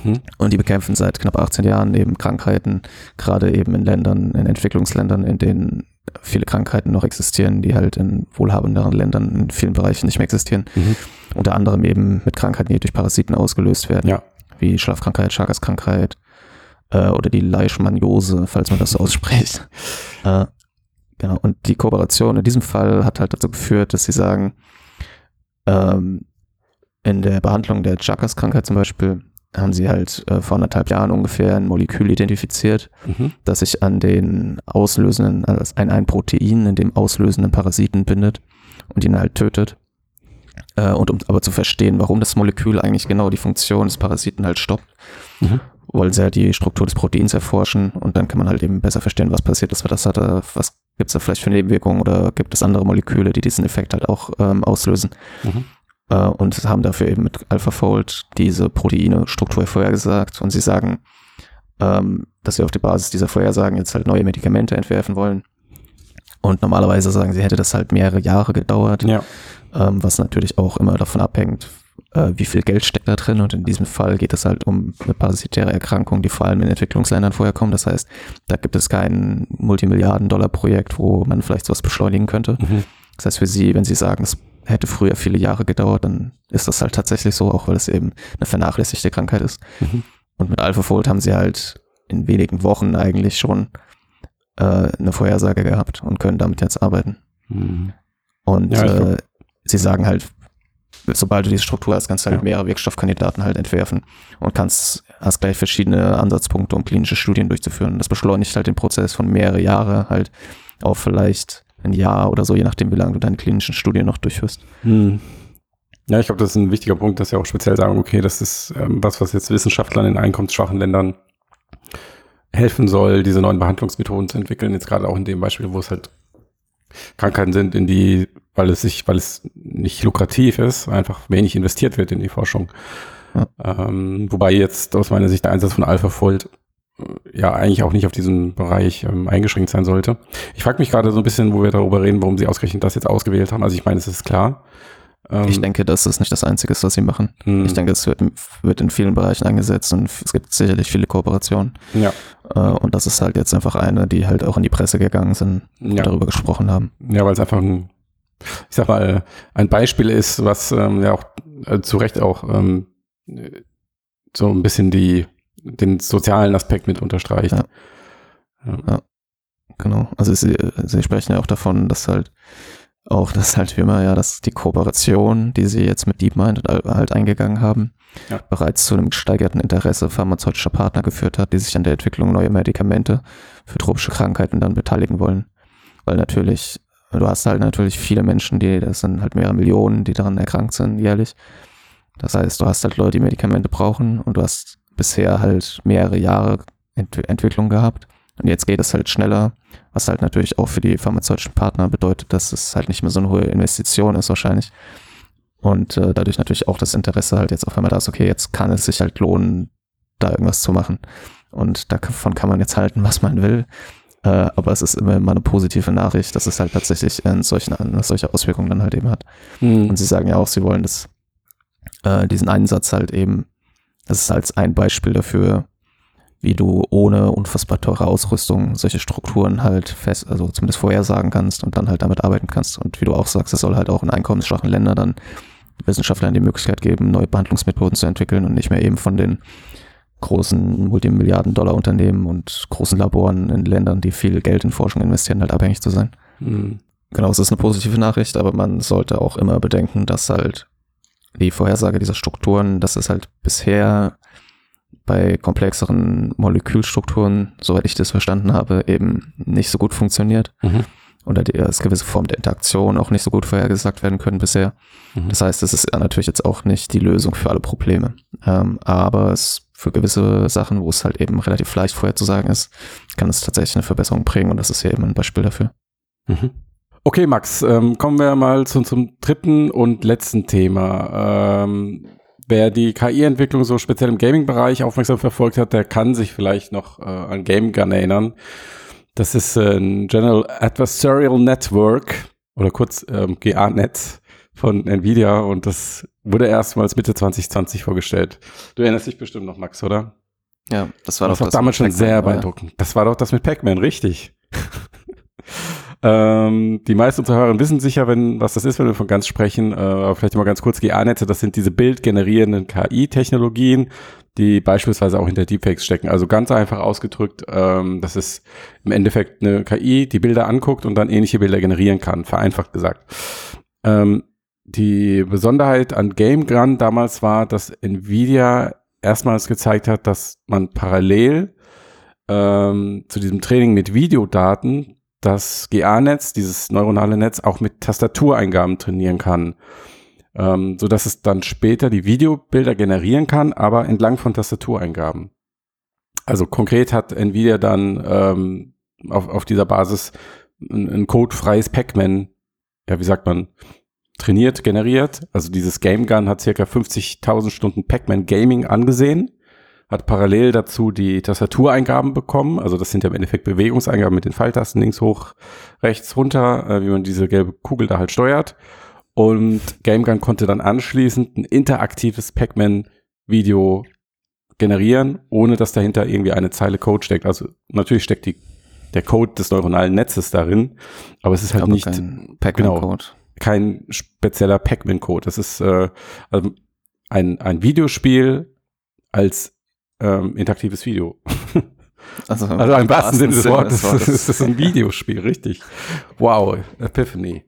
Mhm. Und die bekämpfen seit knapp 18 Jahren eben Krankheiten, gerade eben in Ländern, in Entwicklungsländern, in denen viele Krankheiten noch existieren, die halt in wohlhabenderen Ländern in vielen Bereichen nicht mehr existieren. Mhm. Unter anderem eben mit Krankheiten, die durch Parasiten ausgelöst werden, Ja. wie Schlafkrankheit, Chagas-Krankheit äh, oder die Leishmaniose, falls man das so ausspricht. äh, genau. Und die Kooperation in diesem Fall hat halt dazu geführt, dass sie sagen, ähm, in der Behandlung der Chagas-Krankheit zum Beispiel haben sie halt äh, vor anderthalb Jahren ungefähr ein Molekül identifiziert, Mhm. das sich an den auslösenden, also ein, ein Protein in dem auslösenden Parasiten bindet und ihn halt tötet. Äh, und um aber zu verstehen, warum das Molekül eigentlich genau die Funktion des Parasiten halt stoppt, Mhm. Wollen sie halt die Struktur des Proteins erforschen und dann kann man halt eben besser verstehen, was passiert ist, was das hatte, was gibt es da vielleicht für Nebenwirkungen oder gibt es andere Moleküle, die diesen Effekt halt auch ähm, auslösen. Mhm. Äh, und haben dafür eben mit AlphaFold diese Proteine-Struktur vorhergesagt und sie sagen, ähm, dass sie auf der Basis dieser Vorhersagen jetzt halt neue Medikamente entwerfen wollen. Und normalerweise sagen sie, hätte das halt mehrere Jahre gedauert, Ja. ähm, was natürlich auch immer davon abhängt, äh, wie viel Geld steckt da drin. Und in diesem Fall geht es halt um eine parasitäre Erkrankung, die vor allem in Entwicklungsländern vorherkommt. Das heißt, da gibt es kein Multimilliarden-Dollar-Projekt, wo man vielleicht sowas beschleunigen könnte. Mhm. Das heißt, für sie, wenn sie sagen, es hätte früher viele Jahre gedauert, dann ist das halt tatsächlich so, auch weil es eben eine vernachlässigte Krankheit ist. Mhm. Und mit AlphaFold haben sie halt in wenigen Wochen eigentlich schon äh, eine Vorhersage gehabt und können damit jetzt arbeiten. Mhm. Und Ja, äh, sie sagen halt, sobald du diese Struktur hast, kannst du halt Ja. mehrere Wirkstoffkandidaten halt entwerfen und kannst, hast gleich verschiedene Ansatzpunkte, um klinische Studien durchzuführen. Das beschleunigt halt den Prozess von mehrere Jahre halt auf vielleicht ein Jahr oder so, je nachdem, wie lange du deine klinischen Studien noch durchführst. Hm. Ja, ich glaube, das ist ein wichtiger Punkt, dass sie auch speziell sagen, okay, das ist ähm, was, was jetzt Wissenschaftlern in einkommensschwachen Ländern helfen soll, diese neuen Behandlungsmethoden zu entwickeln. Jetzt gerade auch in dem Beispiel, wo es halt Krankheiten sind, in die, weil es sich, weil es nicht lukrativ ist, einfach wenig investiert wird in die Forschung. Ähm, wobei jetzt aus meiner Sicht der Einsatz von AlphaFold äh, ja eigentlich auch nicht auf diesen Bereich ähm, eingeschränkt sein sollte. Ich frage mich gerade so ein bisschen, wo wir darüber reden, warum sie ausgerechnet das jetzt ausgewählt haben. Also ich meine, es ist klar. Ähm, Ich denke, das ist nicht das Einzige, was sie machen. hm, Ich denke, es wird, wird in vielen Bereichen eingesetzt und es gibt sicherlich viele Kooperationen. ja, Äh, und das ist halt jetzt einfach eine, die halt auch in die Presse gegangen sind und ja. darüber gesprochen haben. Ja, weil es einfach ein, ich sag mal, ein Beispiel ist, was ähm, ja auch äh, zu Recht auch ähm, so ein bisschen die den sozialen Aspekt mit unterstreicht. Ja. Ja. Genau. Also sie, sie sprechen ja auch davon, dass halt auch, dass halt wie immer ja, dass die Kooperation, die sie jetzt mit DeepMind halt eingegangen haben, Ja. bereits zu einem gesteigerten Interesse pharmazeutischer Partner geführt hat, die sich an der Entwicklung neuer Medikamente für tropische Krankheiten dann beteiligen wollen. Weil natürlich, du hast halt natürlich viele Menschen, die, das sind halt mehrere Millionen, die daran erkrankt sind jährlich. Das heißt, du hast halt Leute, die Medikamente brauchen und du hast bisher halt mehrere Jahre Ent Entwicklung gehabt. Und jetzt geht es halt schneller, was halt natürlich auch für die pharmazeutischen Partner bedeutet, dass es halt nicht mehr so eine hohe Investition ist wahrscheinlich. Und äh, dadurch natürlich auch das Interesse halt jetzt auf einmal da ist, okay, jetzt kann es sich halt lohnen, da irgendwas zu machen. Und davon kann man jetzt halten, was man will. Äh, aber es ist immer mal eine positive Nachricht, dass es halt tatsächlich äh, solchen, eine solche Auswirkungen dann halt eben hat. Hm. Und sie sagen ja auch, sie wollen das, äh, diesen Einsatz halt eben, das ist als ein Beispiel dafür, wie du ohne unfassbar teure Ausrüstung solche Strukturen halt fest, also zumindest vorhersagen kannst und dann halt damit arbeiten kannst. Und wie du auch sagst, es soll halt auch in einkommensschwachen Ländern dann Wissenschaftlern die Möglichkeit geben, neue Behandlungsmethoden zu entwickeln und nicht mehr eben von den großen Multimilliarden-Dollar-Unternehmen und großen Laboren in Ländern, die viel Geld in Forschung investieren, halt abhängig zu sein. Hm. Genau, es ist eine positive Nachricht, aber man sollte auch immer bedenken, dass halt die Vorhersage dieser Strukturen, dass es halt bisher bei komplexeren Molekülstrukturen, soweit ich das verstanden habe, eben nicht so gut funktioniert. Mhm. Oder die, dass gewisse Formen der Interaktion auch nicht so gut vorhergesagt werden können bisher. Mhm. Das heißt, es ist natürlich jetzt auch nicht die Lösung für alle Probleme. Ähm, aber es für gewisse Sachen, wo es halt eben relativ leicht vorherzusagen ist, kann es tatsächlich eine Verbesserung bringen und das ist hier eben ein Beispiel dafür. Mhm. Okay, Max, ähm, kommen wir mal zu, zum dritten und letzten Thema. Ähm, wer die KI-Entwicklung so speziell im Gaming-Bereich aufmerksam verfolgt hat, der kann sich vielleicht noch äh, an Game Gun erinnern. Das ist äh, ein General Adversarial Network oder kurz ähm, GA-Net von Nvidia und das wurde erstmals Mitte 2020 vorgestellt. Du erinnerst dich bestimmt noch, Max, oder? Ja, das war das doch war damals schon sehr beeindruckend. Das war doch das mit Pac-Man, richtig. Ähm, die meisten unserer Hörer wissen sicher, wenn, was das ist, wenn wir von ganz sprechen. Äh, vielleicht mal ganz kurz GA-Netze. Das sind diese bildgenerierenden KI-Technologien, die beispielsweise auch hinter Deepfakes stecken. Also ganz einfach ausgedrückt, ähm, das ist im Endeffekt eine KI, die Bilder anguckt und dann ähnliche Bilder generieren kann, vereinfacht gesagt. Ähm, die Besonderheit an Game Gun damals war, dass Nvidia erstmals gezeigt hat, dass man parallel ähm, zu diesem Training mit Videodaten das GA-Netz, dieses neuronale Netz, auch mit Tastatureingaben trainieren kann. Ähm, so dass es dann später die Videobilder generieren kann, aber entlang von Tastatureingaben. Also konkret hat Nvidia dann ähm, auf, auf dieser Basis ein, ein codefreies Pac-Man, ja, wie sagt man, trainiert, generiert. Also dieses Game Gun hat circa 50.000 Stunden Pac-Man Gaming angesehen, hat parallel dazu die Tastatureingaben bekommen. Also das sind ja im Endeffekt Bewegungseingaben mit den Pfeiltasten links hoch, rechts runter, äh, wie man diese gelbe Kugel da halt steuert. Und Game Gun konnte dann anschließend ein interaktives Pac-Man Video generieren, ohne dass dahinter irgendwie eine Zeile Code steckt. Also natürlich steckt die, der Code des neuronalen Netzes darin, aber es ist halt nicht kein Pac-Man-Code. kein spezieller Pac-Man-Code. Das ist äh, also ein, ein Videospiel als ähm, interaktives Video. Also, Also im wahrsten Sinne des Wortes. Das ist ein Videospiel, richtig. Wow, Epiphany.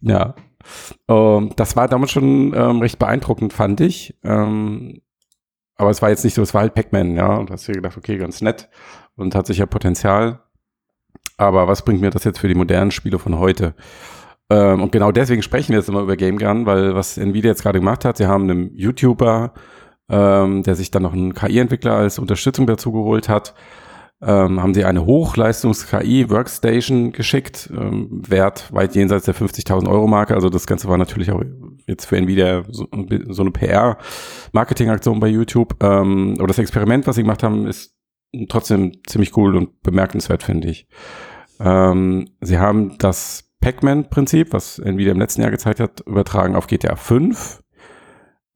Ja. Ähm, das war damals schon ähm, recht beeindruckend, fand ich. Ähm, aber es war jetzt nicht so, es war halt Pac-Man, ja. Und hast dir gedacht, okay, ganz nett und hat sicher Potenzial. Aber was bringt mir das jetzt für die modernen Spiele von heute? Ähm, und genau deswegen sprechen wir jetzt immer über Game Gun, weil was Nvidia jetzt gerade gemacht hat, sie haben einen YouTuber, ähm, der sich dann noch einen KI-Entwickler als Unterstützung dazu geholt hat, ähm, haben sie eine Hochleistungs-KI-Workstation geschickt, ähm, Wert weit jenseits der 50.000 Euro Marke. Also das Ganze war natürlich auch jetzt für Nvidia so, so eine PR-Marketing-Aktion bei YouTube. Ähm, aber das Experiment, was sie gemacht haben, ist trotzdem ziemlich cool und bemerkenswert, finde ich. Ähm, sie haben das Pac-Man-Prinzip, was Nvidia im letzten Jahr gezeigt hat, übertragen auf GTA 5.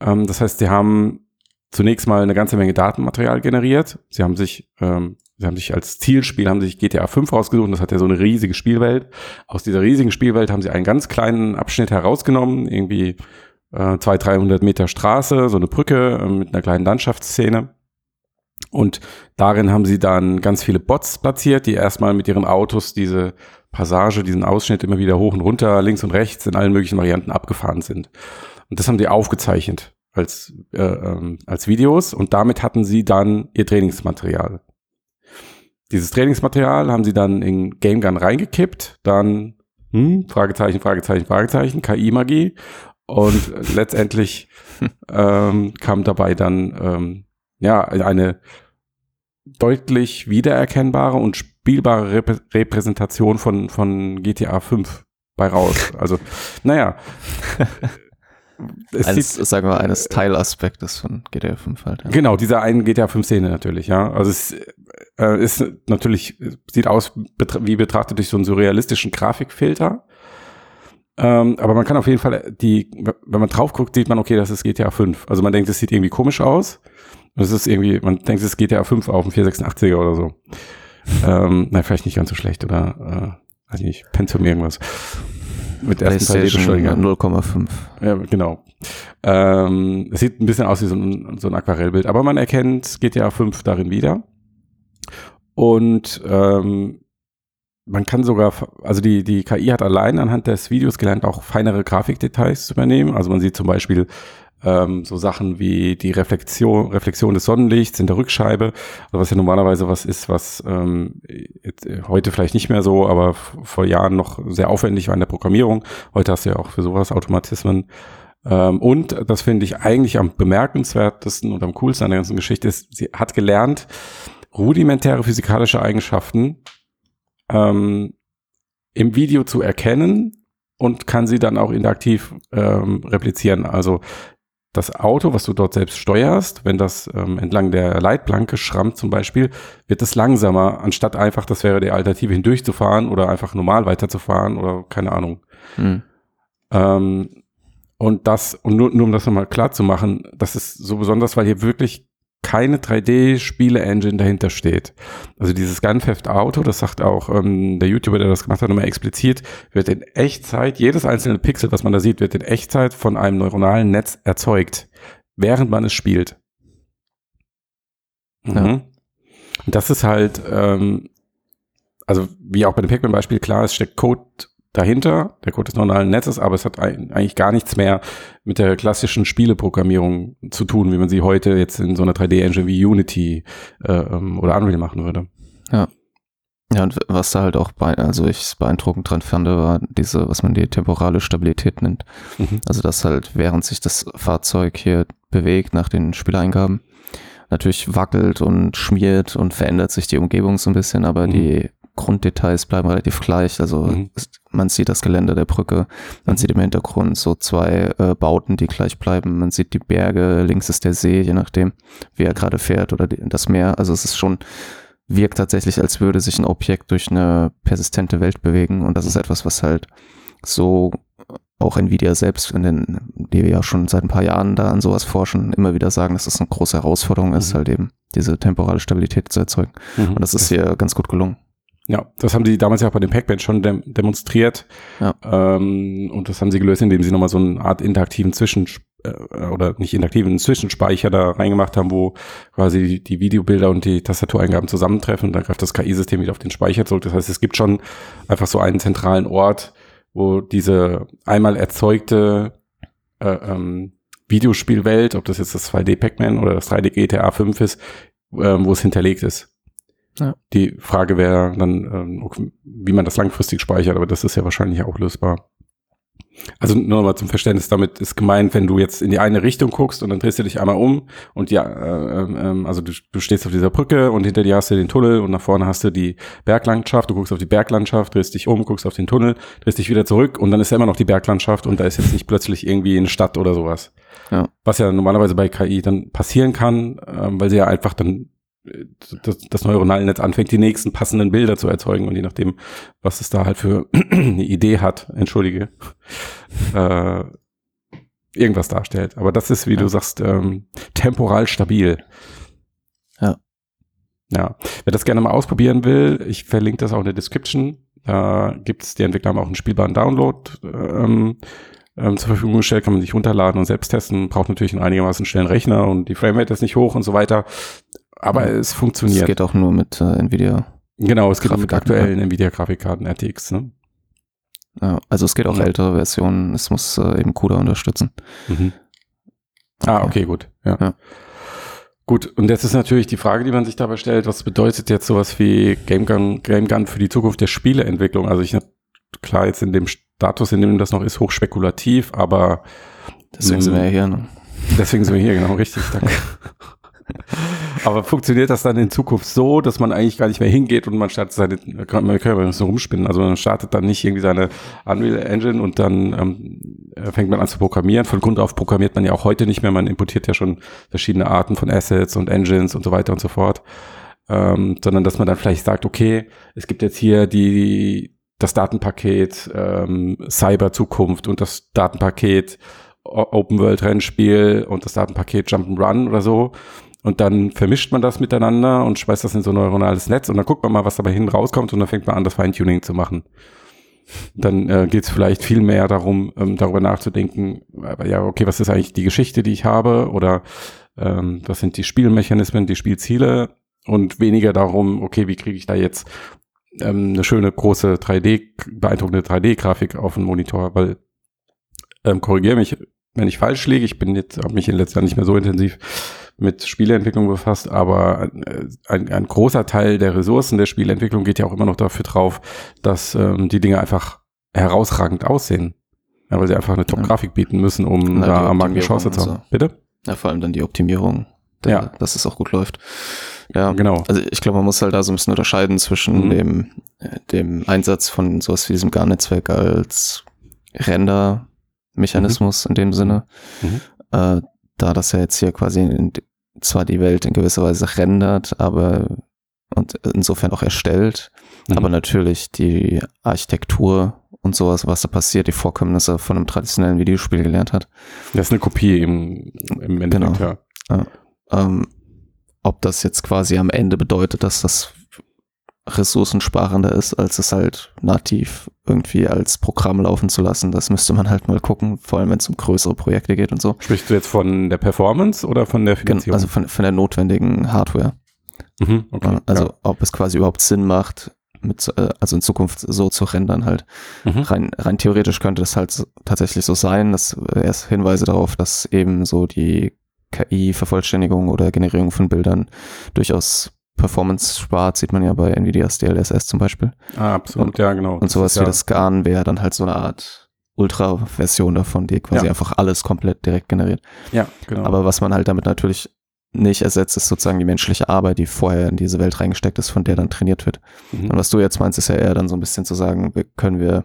Ähm, das heißt, sie haben zunächst mal eine ganze Menge Datenmaterial generiert. Sie haben sich, ähm, sie haben sich als Zielspiel haben sich GTA 5 rausgesucht. Und das hat ja so eine riesige Spielwelt. Aus dieser riesigen Spielwelt haben sie einen ganz kleinen Abschnitt herausgenommen, irgendwie äh, 200, 300 Meter Straße, so eine Brücke äh, mit einer kleinen Landschaftsszene. Und darin haben sie dann ganz viele Bots platziert, die erstmal mit ihren Autos diese Passage, diesen Ausschnitt immer wieder hoch und runter, links und rechts in allen möglichen Varianten abgefahren sind. Und das haben die aufgezeichnet als, äh, ähm, als Videos und damit hatten sie dann ihr Trainingsmaterial. Dieses Trainingsmaterial haben sie dann in Game Gun reingekippt, dann hm, Fragezeichen, Fragezeichen, Fragezeichen, KI-Magie und letztendlich ähm, kam dabei dann ähm, ja eine deutlich wiedererkennbare und spielbare Rep Repräsentation von, von GTA 5 bei raus. Also, naja. es Eines, sieht, sagen wir, eines Teilaspektes von GTA 5 halt. Ja. genau, dieser einen GTA 5 Szene natürlich, ja. Also es äh, ist natürlich, sieht aus betra wie betrachtet durch so einen surrealistischen Grafikfilter. Ähm, aber man kann auf jeden Fall die, wenn man drauf guckt, sieht man, okay, das ist GTA 5. Also man denkt, es sieht irgendwie komisch aus. Und es ist irgendwie, man denkt, es ist GTA 5 auf dem 486er oder so. ähm, na, vielleicht nicht ganz so schlecht oder, äh, weiß nicht, Pentium irgendwas. Mit ersten Teil PlayStation Beschleuniger. 0,5. Ja, genau. Ähm, es sieht ein bisschen aus wie so ein, so ein Aquarellbild, aber man erkennt GTA 5 darin wieder. Und ähm, man kann sogar, also die, die KI hat allein anhand des Videos gelernt, auch feinere Grafikdetails zu übernehmen. Also man sieht zum Beispiel ähm, so Sachen wie die Reflexion, Reflexion des Sonnenlichts in der Rückscheibe, also was ja normalerweise was ist, was ähm, äh, heute vielleicht nicht mehr so, aber vor Jahren noch sehr aufwendig war in der Programmierung. Heute hast du ja auch für sowas Automatismen. Ähm, und das finde ich eigentlich am bemerkenswertesten und am coolsten an der ganzen Geschichte ist, sie hat gelernt, rudimentäre physikalische Eigenschaften ähm, im Video zu erkennen und kann sie dann auch interaktiv ähm, replizieren. Also das Auto, was du dort selbst steuerst, wenn das ähm, entlang der Leitplanke schrammt zum Beispiel, wird es langsamer, anstatt einfach, das wäre die Alternative, hindurchzufahren oder einfach normal weiterzufahren oder keine Ahnung. Hm. Ähm, und das, und nur, nur um das nochmal klar zu machen, das ist so besonders, weil hier wirklich keine 3D-Spiele-Engine dahinter steht. Also dieses Gun Theft Auto, das sagt auch ähm, der YouTuber, der das gemacht hat, nochmal explizit, wird in Echtzeit, jedes einzelne Pixel, was man da sieht, wird in Echtzeit von einem neuronalen Netz erzeugt, während man es spielt. Mhm. Ja. Und das ist halt, ähm, also wie auch bei dem Pac-Man-Beispiel, klar, es steckt Code dahinter, der Code des neuronalen Netzes, aber es hat eigentlich gar nichts mehr mit der klassischen Spieleprogrammierung zu tun, wie man sie heute jetzt in so einer 3D-Engine wie Unity äh, ähm, oder Unreal machen würde. Ja. Ja, und was da halt auch bei, also ich beeindruckend dran fand, war diese, was man die temporale Stabilität nennt. Mhm. Also dass halt, während sich das Fahrzeug hier bewegt nach den Spieleingaben, natürlich wackelt und schmiert und verändert sich die Umgebung so ein bisschen, aber mhm. die Grunddetails bleiben relativ gleich. Also mhm. man sieht das Gelände der Brücke, man mhm. sieht im Hintergrund so zwei äh, Bauten, die gleich bleiben. Man sieht die Berge, links ist der See, je nachdem, wie er gerade fährt oder die, das Meer. Also es ist schon, wirkt tatsächlich, als würde sich ein Objekt durch eine persistente Welt bewegen. Und das ist etwas, was halt so auch Nvidia selbst, in den, die wir ja schon seit ein paar Jahren da an sowas forschen, immer wieder sagen, dass das eine große Herausforderung ist, mhm. halt eben diese temporale Stabilität zu erzeugen. Mhm. Und das ist hier ganz gut gelungen. Ja, das haben sie damals ja auch bei dem Pac-Man schon dem demonstriert. Ja. Ähm, und das haben sie gelöst, indem sie nochmal so eine Art interaktiven Zwischen- äh, oder nicht interaktiven Zwischenspeicher da reingemacht haben, wo quasi die Videobilder und die Tastatureingaben zusammentreffen und dann greift das KI-System wieder auf den Speicher zurück. Das heißt, es gibt schon einfach so einen zentralen Ort, wo diese einmal erzeugte äh, ähm, Videospielwelt, ob das jetzt das 2D Pac-Man oder das 3D GTA 5 ist, äh, wo es hinterlegt ist. Ja. Die Frage wäre dann, ähm, wie man das langfristig speichert, aber das ist ja wahrscheinlich auch lösbar. Also nur mal zum Verständnis, damit ist gemeint, wenn du jetzt in die eine Richtung guckst und dann drehst du dich einmal um und ja, äh, äh, also du, du stehst auf dieser Brücke und hinter dir hast du den Tunnel und nach vorne hast du die Berglandschaft, du guckst auf die Berglandschaft, drehst dich um, guckst auf den Tunnel, drehst dich wieder zurück und dann ist ja immer noch die Berglandschaft und da ist jetzt nicht plötzlich irgendwie eine Stadt oder sowas. Ja. Was ja normalerweise bei KI dann passieren kann, äh, weil sie ja einfach dann das, das neuronale Netz anfängt, die nächsten passenden Bilder zu erzeugen und je nachdem, was es da halt für eine Idee hat, entschuldige, äh, irgendwas darstellt. Aber das ist, wie ja. du sagst, ähm, temporal stabil. Ja. Ja. Wer das gerne mal ausprobieren will, ich verlinke das auch in der Description. Da gibt es, die Entwickler haben auch einen spielbaren Download ähm, ähm, zur Verfügung gestellt, kann man sich runterladen und selbst testen. Braucht natürlich einen einigermaßen schnellen Rechner und die Framerate ist nicht hoch und so weiter aber ja. es funktioniert. Es geht auch nur mit äh, Nvidia. Genau, es geht auch mit aktuellen ja. Nvidia-Grafikkarten RTX. Ne? Ja, also es geht auch ältere Versionen. Es muss äh, eben CUDA unterstützen. Mhm. Okay. Ah, okay, gut. Ja. Gut, und jetzt ist natürlich die Frage, die man sich dabei stellt, was bedeutet jetzt sowas wie Game Gun, Game Gun für die Zukunft der Spieleentwicklung? Also ich klar, jetzt in dem Status, in dem das noch ist, hochspekulativ, aber deswegen sind wir ja hier. Ne? Deswegen sind wir hier, genau, richtig, danke. Aber funktioniert das dann in Zukunft so, dass man eigentlich gar nicht mehr hingeht und man startet seine, man kann ja bisschen rumspinnen, also man startet dann nicht irgendwie seine Unreal Engine und dann ähm, fängt man an zu programmieren. Von Grund auf programmiert man ja auch heute nicht mehr, man importiert ja schon verschiedene Arten von Assets und Engines und so weiter und so fort. Ähm, sondern dass man dann vielleicht sagt, okay, es gibt jetzt hier die das Datenpaket ähm, Cyber Zukunft und das Datenpaket Open World Rennspiel und das Datenpaket Jump'n'Run oder so und dann vermischt man das miteinander und schmeißt das in so ein neuronales Netz und dann guckt man mal, was dabei hinten rauskommt und dann fängt man an, das Feintuning zu machen. Dann äh, geht es vielleicht viel mehr darum, ähm, darüber nachzudenken, äh, ja, okay, was ist eigentlich die Geschichte, die ich habe? Oder ähm, was sind die Spielmechanismen, die Spielziele? Und weniger darum, okay, wie kriege ich da jetzt ähm, eine schöne große 3D, beeindruckende 3D-Grafik auf den Monitor, weil ähm, korrigiere mich, wenn ich falsch liege, ich bin jetzt, habe mich in letzter Jahren nicht mehr so intensiv mit Spieleentwicklung befasst, aber äh, ein, ein großer Teil der Ressourcen der Spieleentwicklung geht ja auch immer noch dafür drauf, dass ähm, die Dinge einfach herausragend aussehen. Ja, weil sie einfach eine Top-Grafik bieten müssen, um Na, da am Markt eine Chance zu haben. Also. Bitte? Ja, vor allem dann die Optimierung, der, ja. dass es auch gut läuft. Ja, genau. Also ich glaube, man muss halt da so ein bisschen unterscheiden zwischen mhm. dem, äh, dem Einsatz von sowas wie diesem GAN-Netzwerk als Render-Mechanismus mhm. in dem Sinne. Mhm. Äh, da das ja jetzt hier quasi in, zwar die Welt in gewisser Weise rendert, aber und insofern auch erstellt, mhm. aber natürlich die Architektur und sowas, was da passiert, die Vorkommnisse von einem traditionellen Videospiel gelernt hat. Das ist eine Kopie im, im Endeffekt, genau. ja. ja. Ähm, ob das jetzt quasi am Ende bedeutet, dass das ressourcensparender ist, als es halt nativ irgendwie als Programm laufen zu lassen. Das müsste man halt mal gucken, vor allem wenn es um größere Projekte geht und so. Sprichst du jetzt von der Performance oder von der Finanzierung? Also von, von der notwendigen Hardware. mhm, okay, also ja. ob es quasi überhaupt Sinn macht, mit, äh, also in Zukunft so zu rendern halt. Mhm. Rein, rein theoretisch könnte das halt tatsächlich so sein, dass äh, erst Hinweise darauf, dass eben so die KI-Vervollständigung oder Generierung von Bildern durchaus Performance spart, sieht man ja bei NVIDIA's DLSS zum Beispiel. Ah, absolut, ja, genau. Und sowas wie ja, das GAN wäre dann halt so eine Art Ultra-Version davon, die quasi Ja. einfach alles komplett direkt generiert. Ja, genau. Aber was man halt damit natürlich nicht ersetzt, ist sozusagen die menschliche Arbeit, die vorher in diese Welt reingesteckt ist, von der dann trainiert wird. Mhm. Und was du jetzt meinst, ist ja eher dann so ein bisschen zu sagen, können wir,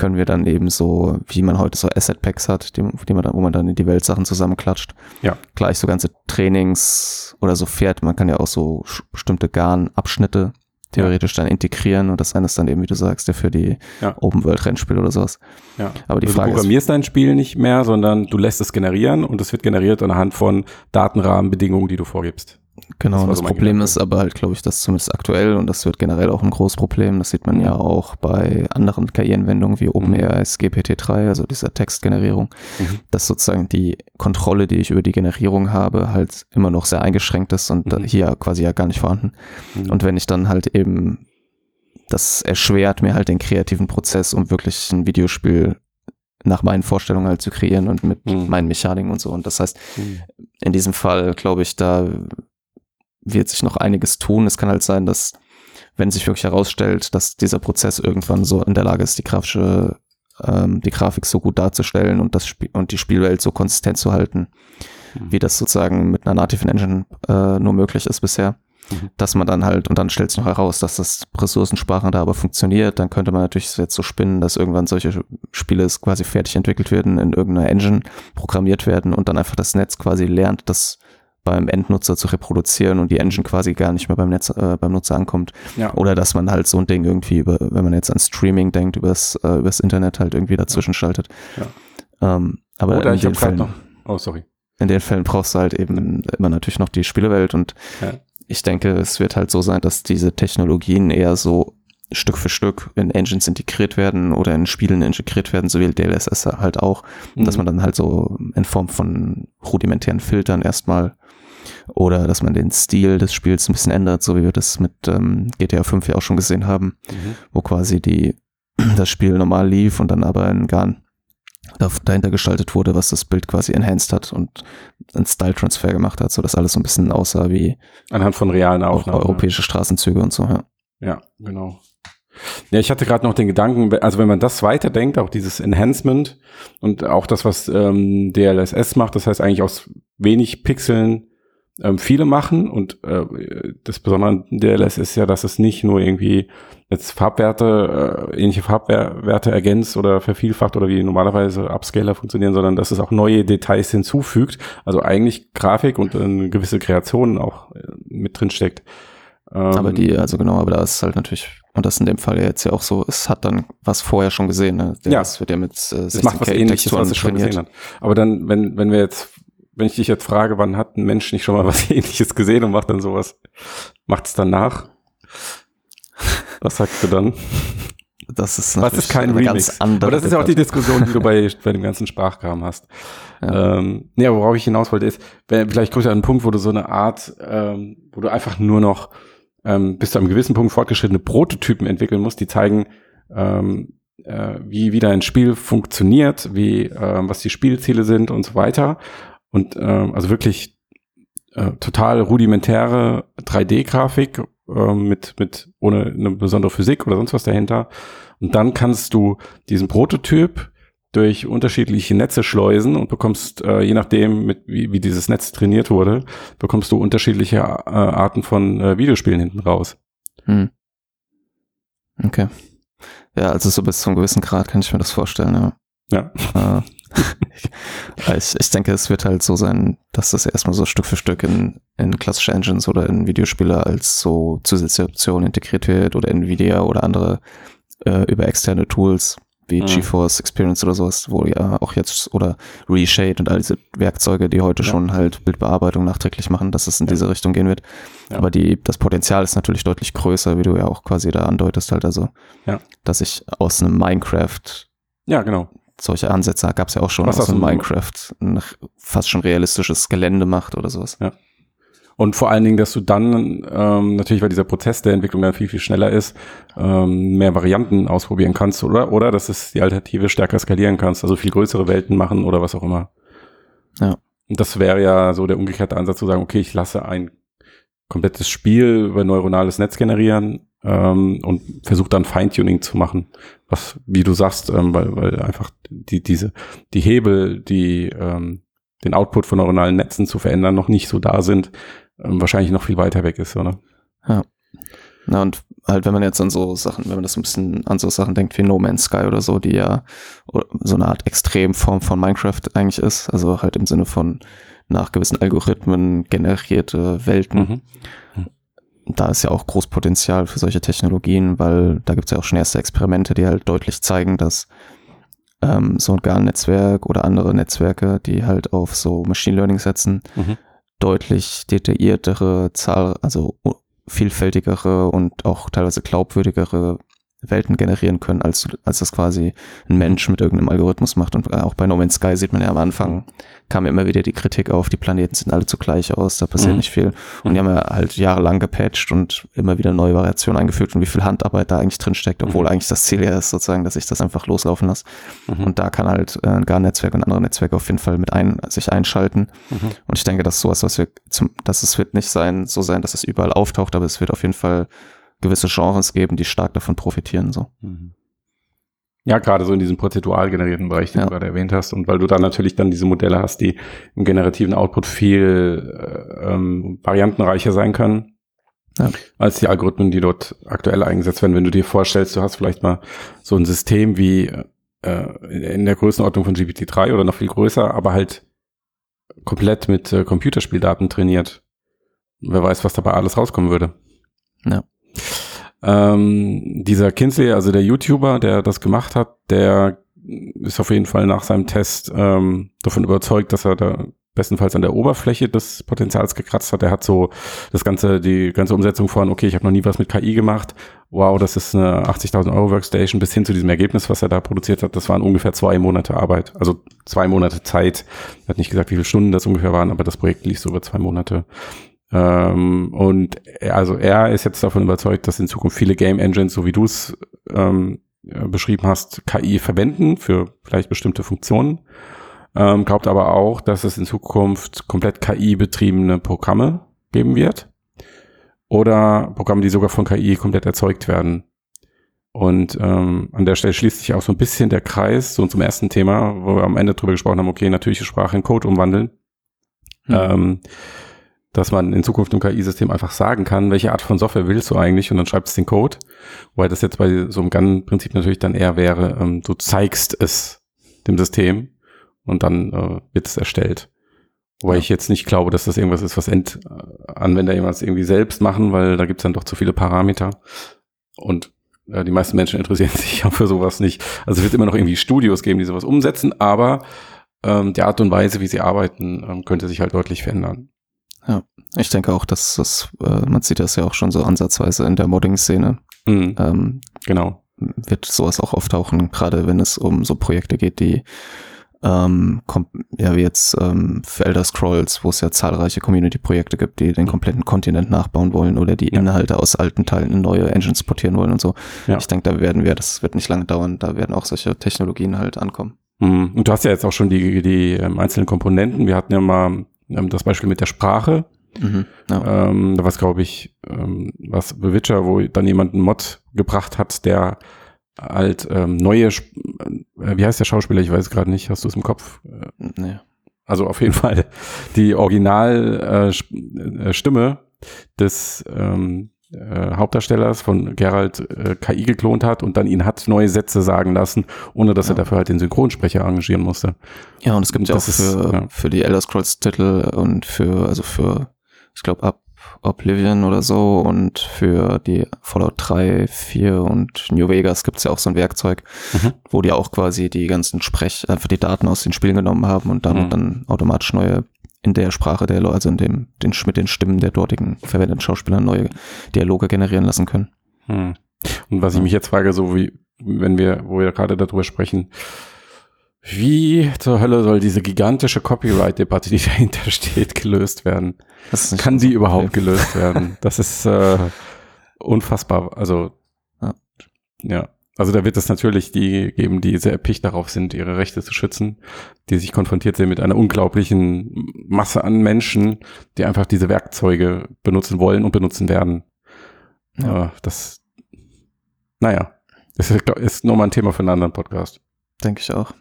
können wir dann eben so, wie man heute so Asset Packs hat, die, die man dann, wo man dann in die Welt Sachen zusammenklatscht. Ja. Gleich so ganze Trainings oder so fährt. Man kann ja auch so bestimmte Garn-Abschnitte theoretisch dann integrieren und das eine ist dann eben, wie du sagst, der für die Ja. Open World Rennspiele oder sowas. Ja. Aber die Also Frage du ist, programmierst dein Spiel nicht mehr, sondern du lässt es generieren und es wird generiert anhand von Datenrahmenbedingungen, die du vorgibst. Genau, Das das, Problem Gedanke. ist aber halt, glaube ich, das zumindest aktuell und das wird generell auch ein großes Problem. Das sieht man Mhm. ja auch bei anderen KI-Anwendungen wie OpenAI's GPT-3, also dieser Textgenerierung, Mhm. dass sozusagen die Kontrolle, die ich über die Generierung habe, halt immer noch sehr eingeschränkt ist und Mhm. hier quasi ja gar nicht vorhanden. Mhm. Und wenn ich dann halt eben, das erschwert mir halt den kreativen Prozess, um wirklich ein Videospiel nach meinen Vorstellungen halt zu kreieren und mit Mhm. meinen Mechaniken und so. Und das heißt, Mhm. in diesem Fall, glaube ich, da wird sich noch einiges tun. Es kann halt sein, dass, wenn sich wirklich herausstellt, dass dieser Prozess irgendwann so in der Lage ist, die grafische, ähm, die Grafik so gut darzustellen und das Spiel und die Spielwelt so konsistent zu halten, Mhm. wie das sozusagen mit einer nativen Engine äh, nur möglich ist bisher. Mhm. Dass man dann halt, und dann stellt sich noch heraus, dass das ressourcensparender aber funktioniert, dann könnte man natürlich jetzt so spinnen, dass irgendwann solche Spiele quasi fertig entwickelt werden, in irgendeiner Engine programmiert werden und dann einfach das Netz quasi lernt, das beim Endnutzer zu reproduzieren und die Engine quasi gar nicht mehr beim Netz, äh, beim Nutzer ankommt. Ja. Oder dass man halt so ein Ding irgendwie über, wenn man jetzt an Streaming denkt, übers, äh, übers Internet halt irgendwie dazwischen schaltet. Ähm, aber Oder in ich den Fällen, noch. Oh, sorry. in den Fällen brauchst du halt eben immer natürlich noch die Spielewelt und Ja. ich denke, es wird halt so sein, dass diese Technologien eher so Stück für Stück in Engines integriert werden oder in Spielen integriert werden, so wie DLSS halt auch, dass Mhm. man dann halt so in Form von rudimentären Filtern erstmal oder dass man den Stil des Spiels ein bisschen ändert, so wie wir das mit ähm, GTA 5 ja auch schon gesehen haben, Mhm. wo quasi die das Spiel normal lief und dann aber ein Garn da- dahinter gestaltet wurde, was das Bild quasi enhanced hat und einen Style-Transfer gemacht hat, so dass alles so ein bisschen aussah wie Anhand von realen auch Aufnahmen. europäische Straßenzüge und so, ja. Ja, genau. Ja, ich hatte gerade noch den Gedanken, also wenn man das weiterdenkt, auch dieses Enhancement und auch das, was ähm, DLSS macht, das heißt eigentlich aus wenig Pixeln ähm, viele machen und äh, das Besondere an DLSS ist ja, dass es nicht nur irgendwie jetzt Farbwerte, äh, ähnliche Farbwerte ergänzt oder vervielfacht oder wie normalerweise Upscaler funktionieren, sondern dass es auch neue Details hinzufügt, also eigentlich Grafik und eine gewisse Kreation auch äh, mit drin steckt. Ähm, Aber die, also genau, aber da ist halt natürlich, und das in dem Fall ja jetzt ja auch so, es hat dann was vorher schon gesehen, ne? Der- Ja. Das wird ja mit äh, Das macht was ähnliches, was es schon gesehen hat. Aber dann, wenn, wenn wir jetzt, wenn ich dich jetzt frage, wann hat ein Mensch nicht schon mal was ähnliches gesehen und macht dann sowas, macht es dann nach? Was sagst du dann? Das ist Was natürlich ist kein eine Remix? ganz andere Aber das ist ja auch die. Diskussion, die du bei, bei dem ganzen Sprachkram hast. Ja. Ähm, nee, aber worauf ich hinaus wollte, ist, vielleicht kommst du an einen Punkt, wo du so eine Art, ähm, wo du einfach nur noch ähm, bis zu einem gewissen Punkt fortgeschrittene Prototypen entwickeln musst, die zeigen, ähm, äh, wie, wie dein Spiel funktioniert, wie, ähm, was die Spielziele sind und so weiter. Und ähm, also wirklich äh, total rudimentäre 3D-Grafik ähm, mit, mit ohne eine besondere Physik oder sonst was dahinter. Und dann kannst du diesen Prototyp durch unterschiedliche Netze schleusen und bekommst, äh, je nachdem, mit, wie, wie dieses Netz trainiert wurde, bekommst du unterschiedliche äh, Arten von äh, Videospielen hinten raus. Hm. Okay. Ja, also so bis zu einem gewissen Grad kann ich mir das vorstellen, ja. Ja. Ich, ich denke, es wird halt so sein, dass das erstmal so Stück für Stück in, in klassische Engines oder in Videospiele als so zusätzliche Option integriert wird oder Nvidia oder andere äh, über externe Tools wie Mhm. GeForce Experience oder sowas, wo ja auch jetzt, oder Reshade und all diese Werkzeuge, die heute Ja. schon halt Bildbearbeitung nachträglich machen, dass es in Ja. diese Richtung gehen wird. Ja. Aber die, das Potenzial ist natürlich deutlich größer, wie du ja auch quasi da andeutest, halt also, Ja. dass ich aus einem Minecraft Ja, genau. Solche Ansätze gab es ja auch schon Was aus du- Minecraft ein fast schon realistisches Gelände macht oder sowas. Und vor allen Dingen, dass du dann ähm, natürlich, weil dieser Prozess der Entwicklung dann viel, viel schneller ist, ähm, mehr Varianten ausprobieren kannst, oder? Oder dass es die Alternative stärker skalieren kannst, also viel größere Welten machen oder was auch immer. Ja. Und das wäre ja so der umgekehrte Ansatz zu sagen, okay, ich lasse ein komplettes Spiel über neuronales Netz generieren ähm, und versuche dann Feintuning zu machen. Was, wie du sagst, ähm, weil, weil einfach die, diese, die Hebel, die ähm, den Output von neuronalen Netzen zu verändern, noch nicht so da sind, ähm, wahrscheinlich noch viel weiter weg ist, oder? Na und halt, wenn man jetzt an so Sachen, wenn man das ein bisschen an so Sachen denkt wie No Man's Sky oder so, die ja so eine Art Extremform von Minecraft eigentlich ist, also halt im Sinne von nach gewissen Algorithmen generierte Welten. Mhm. Da ist ja auch Großpotenzial für solche Technologien, weil da gibt es ja auch schon erste Experimente, die halt deutlich zeigen, dass ähm, so ein GAN-Netzwerk oder andere Netzwerke, die halt auf so Machine Learning setzen, Mhm. deutlich detailliertere Zahl, also vielfältigere und auch teilweise glaubwürdigere Welten generieren können, als, als das quasi ein Mensch mit irgendeinem Algorithmus macht. Und auch bei No Man's Sky sieht man ja am Anfang, kam ja immer wieder die Kritik auf, die Planeten sehen alle zugleich aus, da passiert Mhm. nicht viel. Und die haben ja halt jahrelang gepatcht und immer wieder neue Variationen eingefügt und wie viel Handarbeit da eigentlich drin steckt, obwohl Mhm. eigentlich das Ziel ja ist, sozusagen, dass ich das einfach loslaufen lasse. Mhm. Und da kann halt äh, ein GAN-Netzwerk und andere Netzwerke auf jeden Fall mit ein, sich einschalten. Mhm. Und ich denke, dass sowas, was wir zum, dass es wird nicht sein, so sein, dass es überall auftaucht, aber es wird auf jeden Fall gewisse Genres geben, die stark davon profitieren, so. Mhm. Ja, gerade so in diesem prozedural generierten Bereich, den Ja. du gerade erwähnt hast. Und weil du dann natürlich dann diese Modelle hast, die im generativen Output viel äh, ähm, variantenreicher sein können, Ja. als die Algorithmen, die dort aktuell eingesetzt werden. Wenn du dir vorstellst, du hast vielleicht mal so ein System wie äh, in der Größenordnung von GPT-3 oder noch viel größer, aber halt komplett mit äh, Computerspieldaten trainiert. Wer weiß, was dabei alles rauskommen würde. Ja. Ähm, dieser Kinsley, also der YouTuber, der das gemacht hat, der ist auf jeden Fall nach seinem Test ähm, davon überzeugt, dass er da bestenfalls an der Oberfläche des Potenzials gekratzt hat. Er hat so das ganze, die ganze Umsetzung von, okay, ich habe noch nie was mit KI gemacht. Wow, das ist eine 80.000 Euro Workstation bis hin zu diesem Ergebnis, was er da produziert hat. Das waren ungefähr zwei Monate Arbeit, also zwei Monate Zeit. Er hat nicht gesagt, wie viele Stunden das ungefähr waren, aber das Projekt lief so über zwei Monate. Ähm, und er, also er ist jetzt davon überzeugt, dass in Zukunft viele Game Engines, so wie du es ähm, äh, beschrieben hast, KI verwenden für vielleicht bestimmte Funktionen. Ähm, glaubt aber auch, dass es in Zukunft komplett KI-betriebene Programme geben wird. Oder Programme, die sogar von KI komplett erzeugt werden. Und ähm, an der Stelle schließt sich auch so ein bisschen der Kreis, so zum ersten Thema, wo wir am Ende drüber gesprochen haben, okay, natürliche Sprache in Code umwandeln. Hm. Ähm, dass man in Zukunft im KI-System einfach sagen kann, welche Art von Software willst du eigentlich und dann schreibst du den Code. Wobei das jetzt bei so einem GAN-Prinzip natürlich dann eher wäre, ähm, du zeigst es dem System und dann äh, wird es erstellt. Wobei Ja. ich jetzt nicht glaube, dass das irgendwas ist, was Endanwender jemals irgendwie selbst machen, weil da gibt's dann doch zu viele Parameter. Und äh, die meisten Menschen interessieren sich ja für sowas nicht. Also es wird immer noch irgendwie Studios geben, die sowas umsetzen, aber ähm, die Art und Weise, wie sie arbeiten, ähm, könnte sich halt deutlich verändern. Ich denke auch, dass das, äh, man sieht das ja auch schon so ansatzweise in der Modding-Szene, Mhm, ähm, genau. wird sowas auch auftauchen, gerade wenn es um so Projekte geht, die ähm, ja wie jetzt ähm, für Elder Scrolls, wo es ja zahlreiche Community-Projekte gibt, die den kompletten Kontinent nachbauen wollen oder die Ja. Inhalte aus alten Teilen in neue Engines portieren wollen und so. Ja. Ich denke, da werden wir, das wird nicht lange dauern, da werden auch solche Technologien halt ankommen. Mhm. Und du hast ja jetzt auch schon die, die ähm, einzelnen Komponenten. Wir hatten ja mal das Beispiel mit der Sprache. Mhm. Ja. Ähm, da war es, glaube ich, ähm, was The Witcher, wo dann jemand einen Mod gebracht hat, der halt ähm, neue, äh, wie heißt der Schauspieler? Ich weiß gerade nicht. Hast du es im Kopf? Äh, nee. Also auf jeden Fall die Original äh, äh, des ähm, äh, Hauptdarstellers von Geralt äh, KI geklont hat und dann ihn hat neue Sätze sagen lassen, ohne dass er Ja. dafür halt den Synchronsprecher engagieren musste. Ja, und es gibt ja auch Das ist, für, ja. für die Elder Scrolls Titel und für, also für, ich glaube, ab Oblivion oder so und für die Fallout 3, 4 und New Vegas gibt's ja auch so ein Werkzeug, Mhm. wo die auch quasi die ganzen Sprech, einfach die Daten aus den Spielen genommen haben und damit Mhm. dann automatisch neue in der Sprache der Leute, also in dem, den, mit den Stimmen der dortigen verwendeten Schauspieler neue Dialoge generieren lassen können. Hm. Und was ich mich jetzt frage, so wie, wenn wir, wo wir gerade darüber sprechen, wie zur Hölle soll diese gigantische Copyright-Debatte, die dahinter steht, gelöst werden? Kann die überhaupt Problem. gelöst werden? Das ist äh, unfassbar. Also Ja. ja. Also da wird es natürlich die geben, die sehr erpicht darauf sind, ihre Rechte zu schützen, die sich konfrontiert sehen mit einer unglaublichen Masse an Menschen, die einfach diese Werkzeuge benutzen wollen und benutzen werden. Ja. Äh, das, naja, das ist, ist nochmal ein Thema für einen anderen Podcast. Denke ich auch.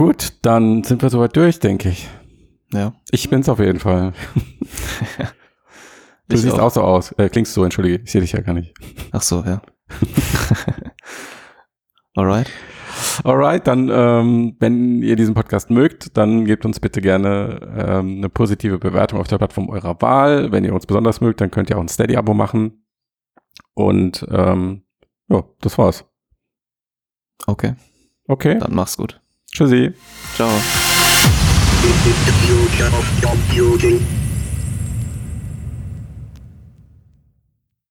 Gut, dann sind wir soweit durch, denke ich. Ja. Ich bin's auf jeden Fall. Du Ich siehst auch. auch so aus. Äh, klingst so, entschuldige, ich sehe dich ja gar nicht. Ach so, ja. Alright. Alright, dann, ähm, wenn ihr diesen Podcast mögt, dann gebt uns bitte gerne ähm, eine positive Bewertung auf der Plattform eurer Wahl. Wenn ihr uns besonders mögt, dann könnt ihr auch ein Steady-Abo machen. Und ähm, ja, das war's. Okay, Okay, dann mach's gut. Tschüssi. Ciao.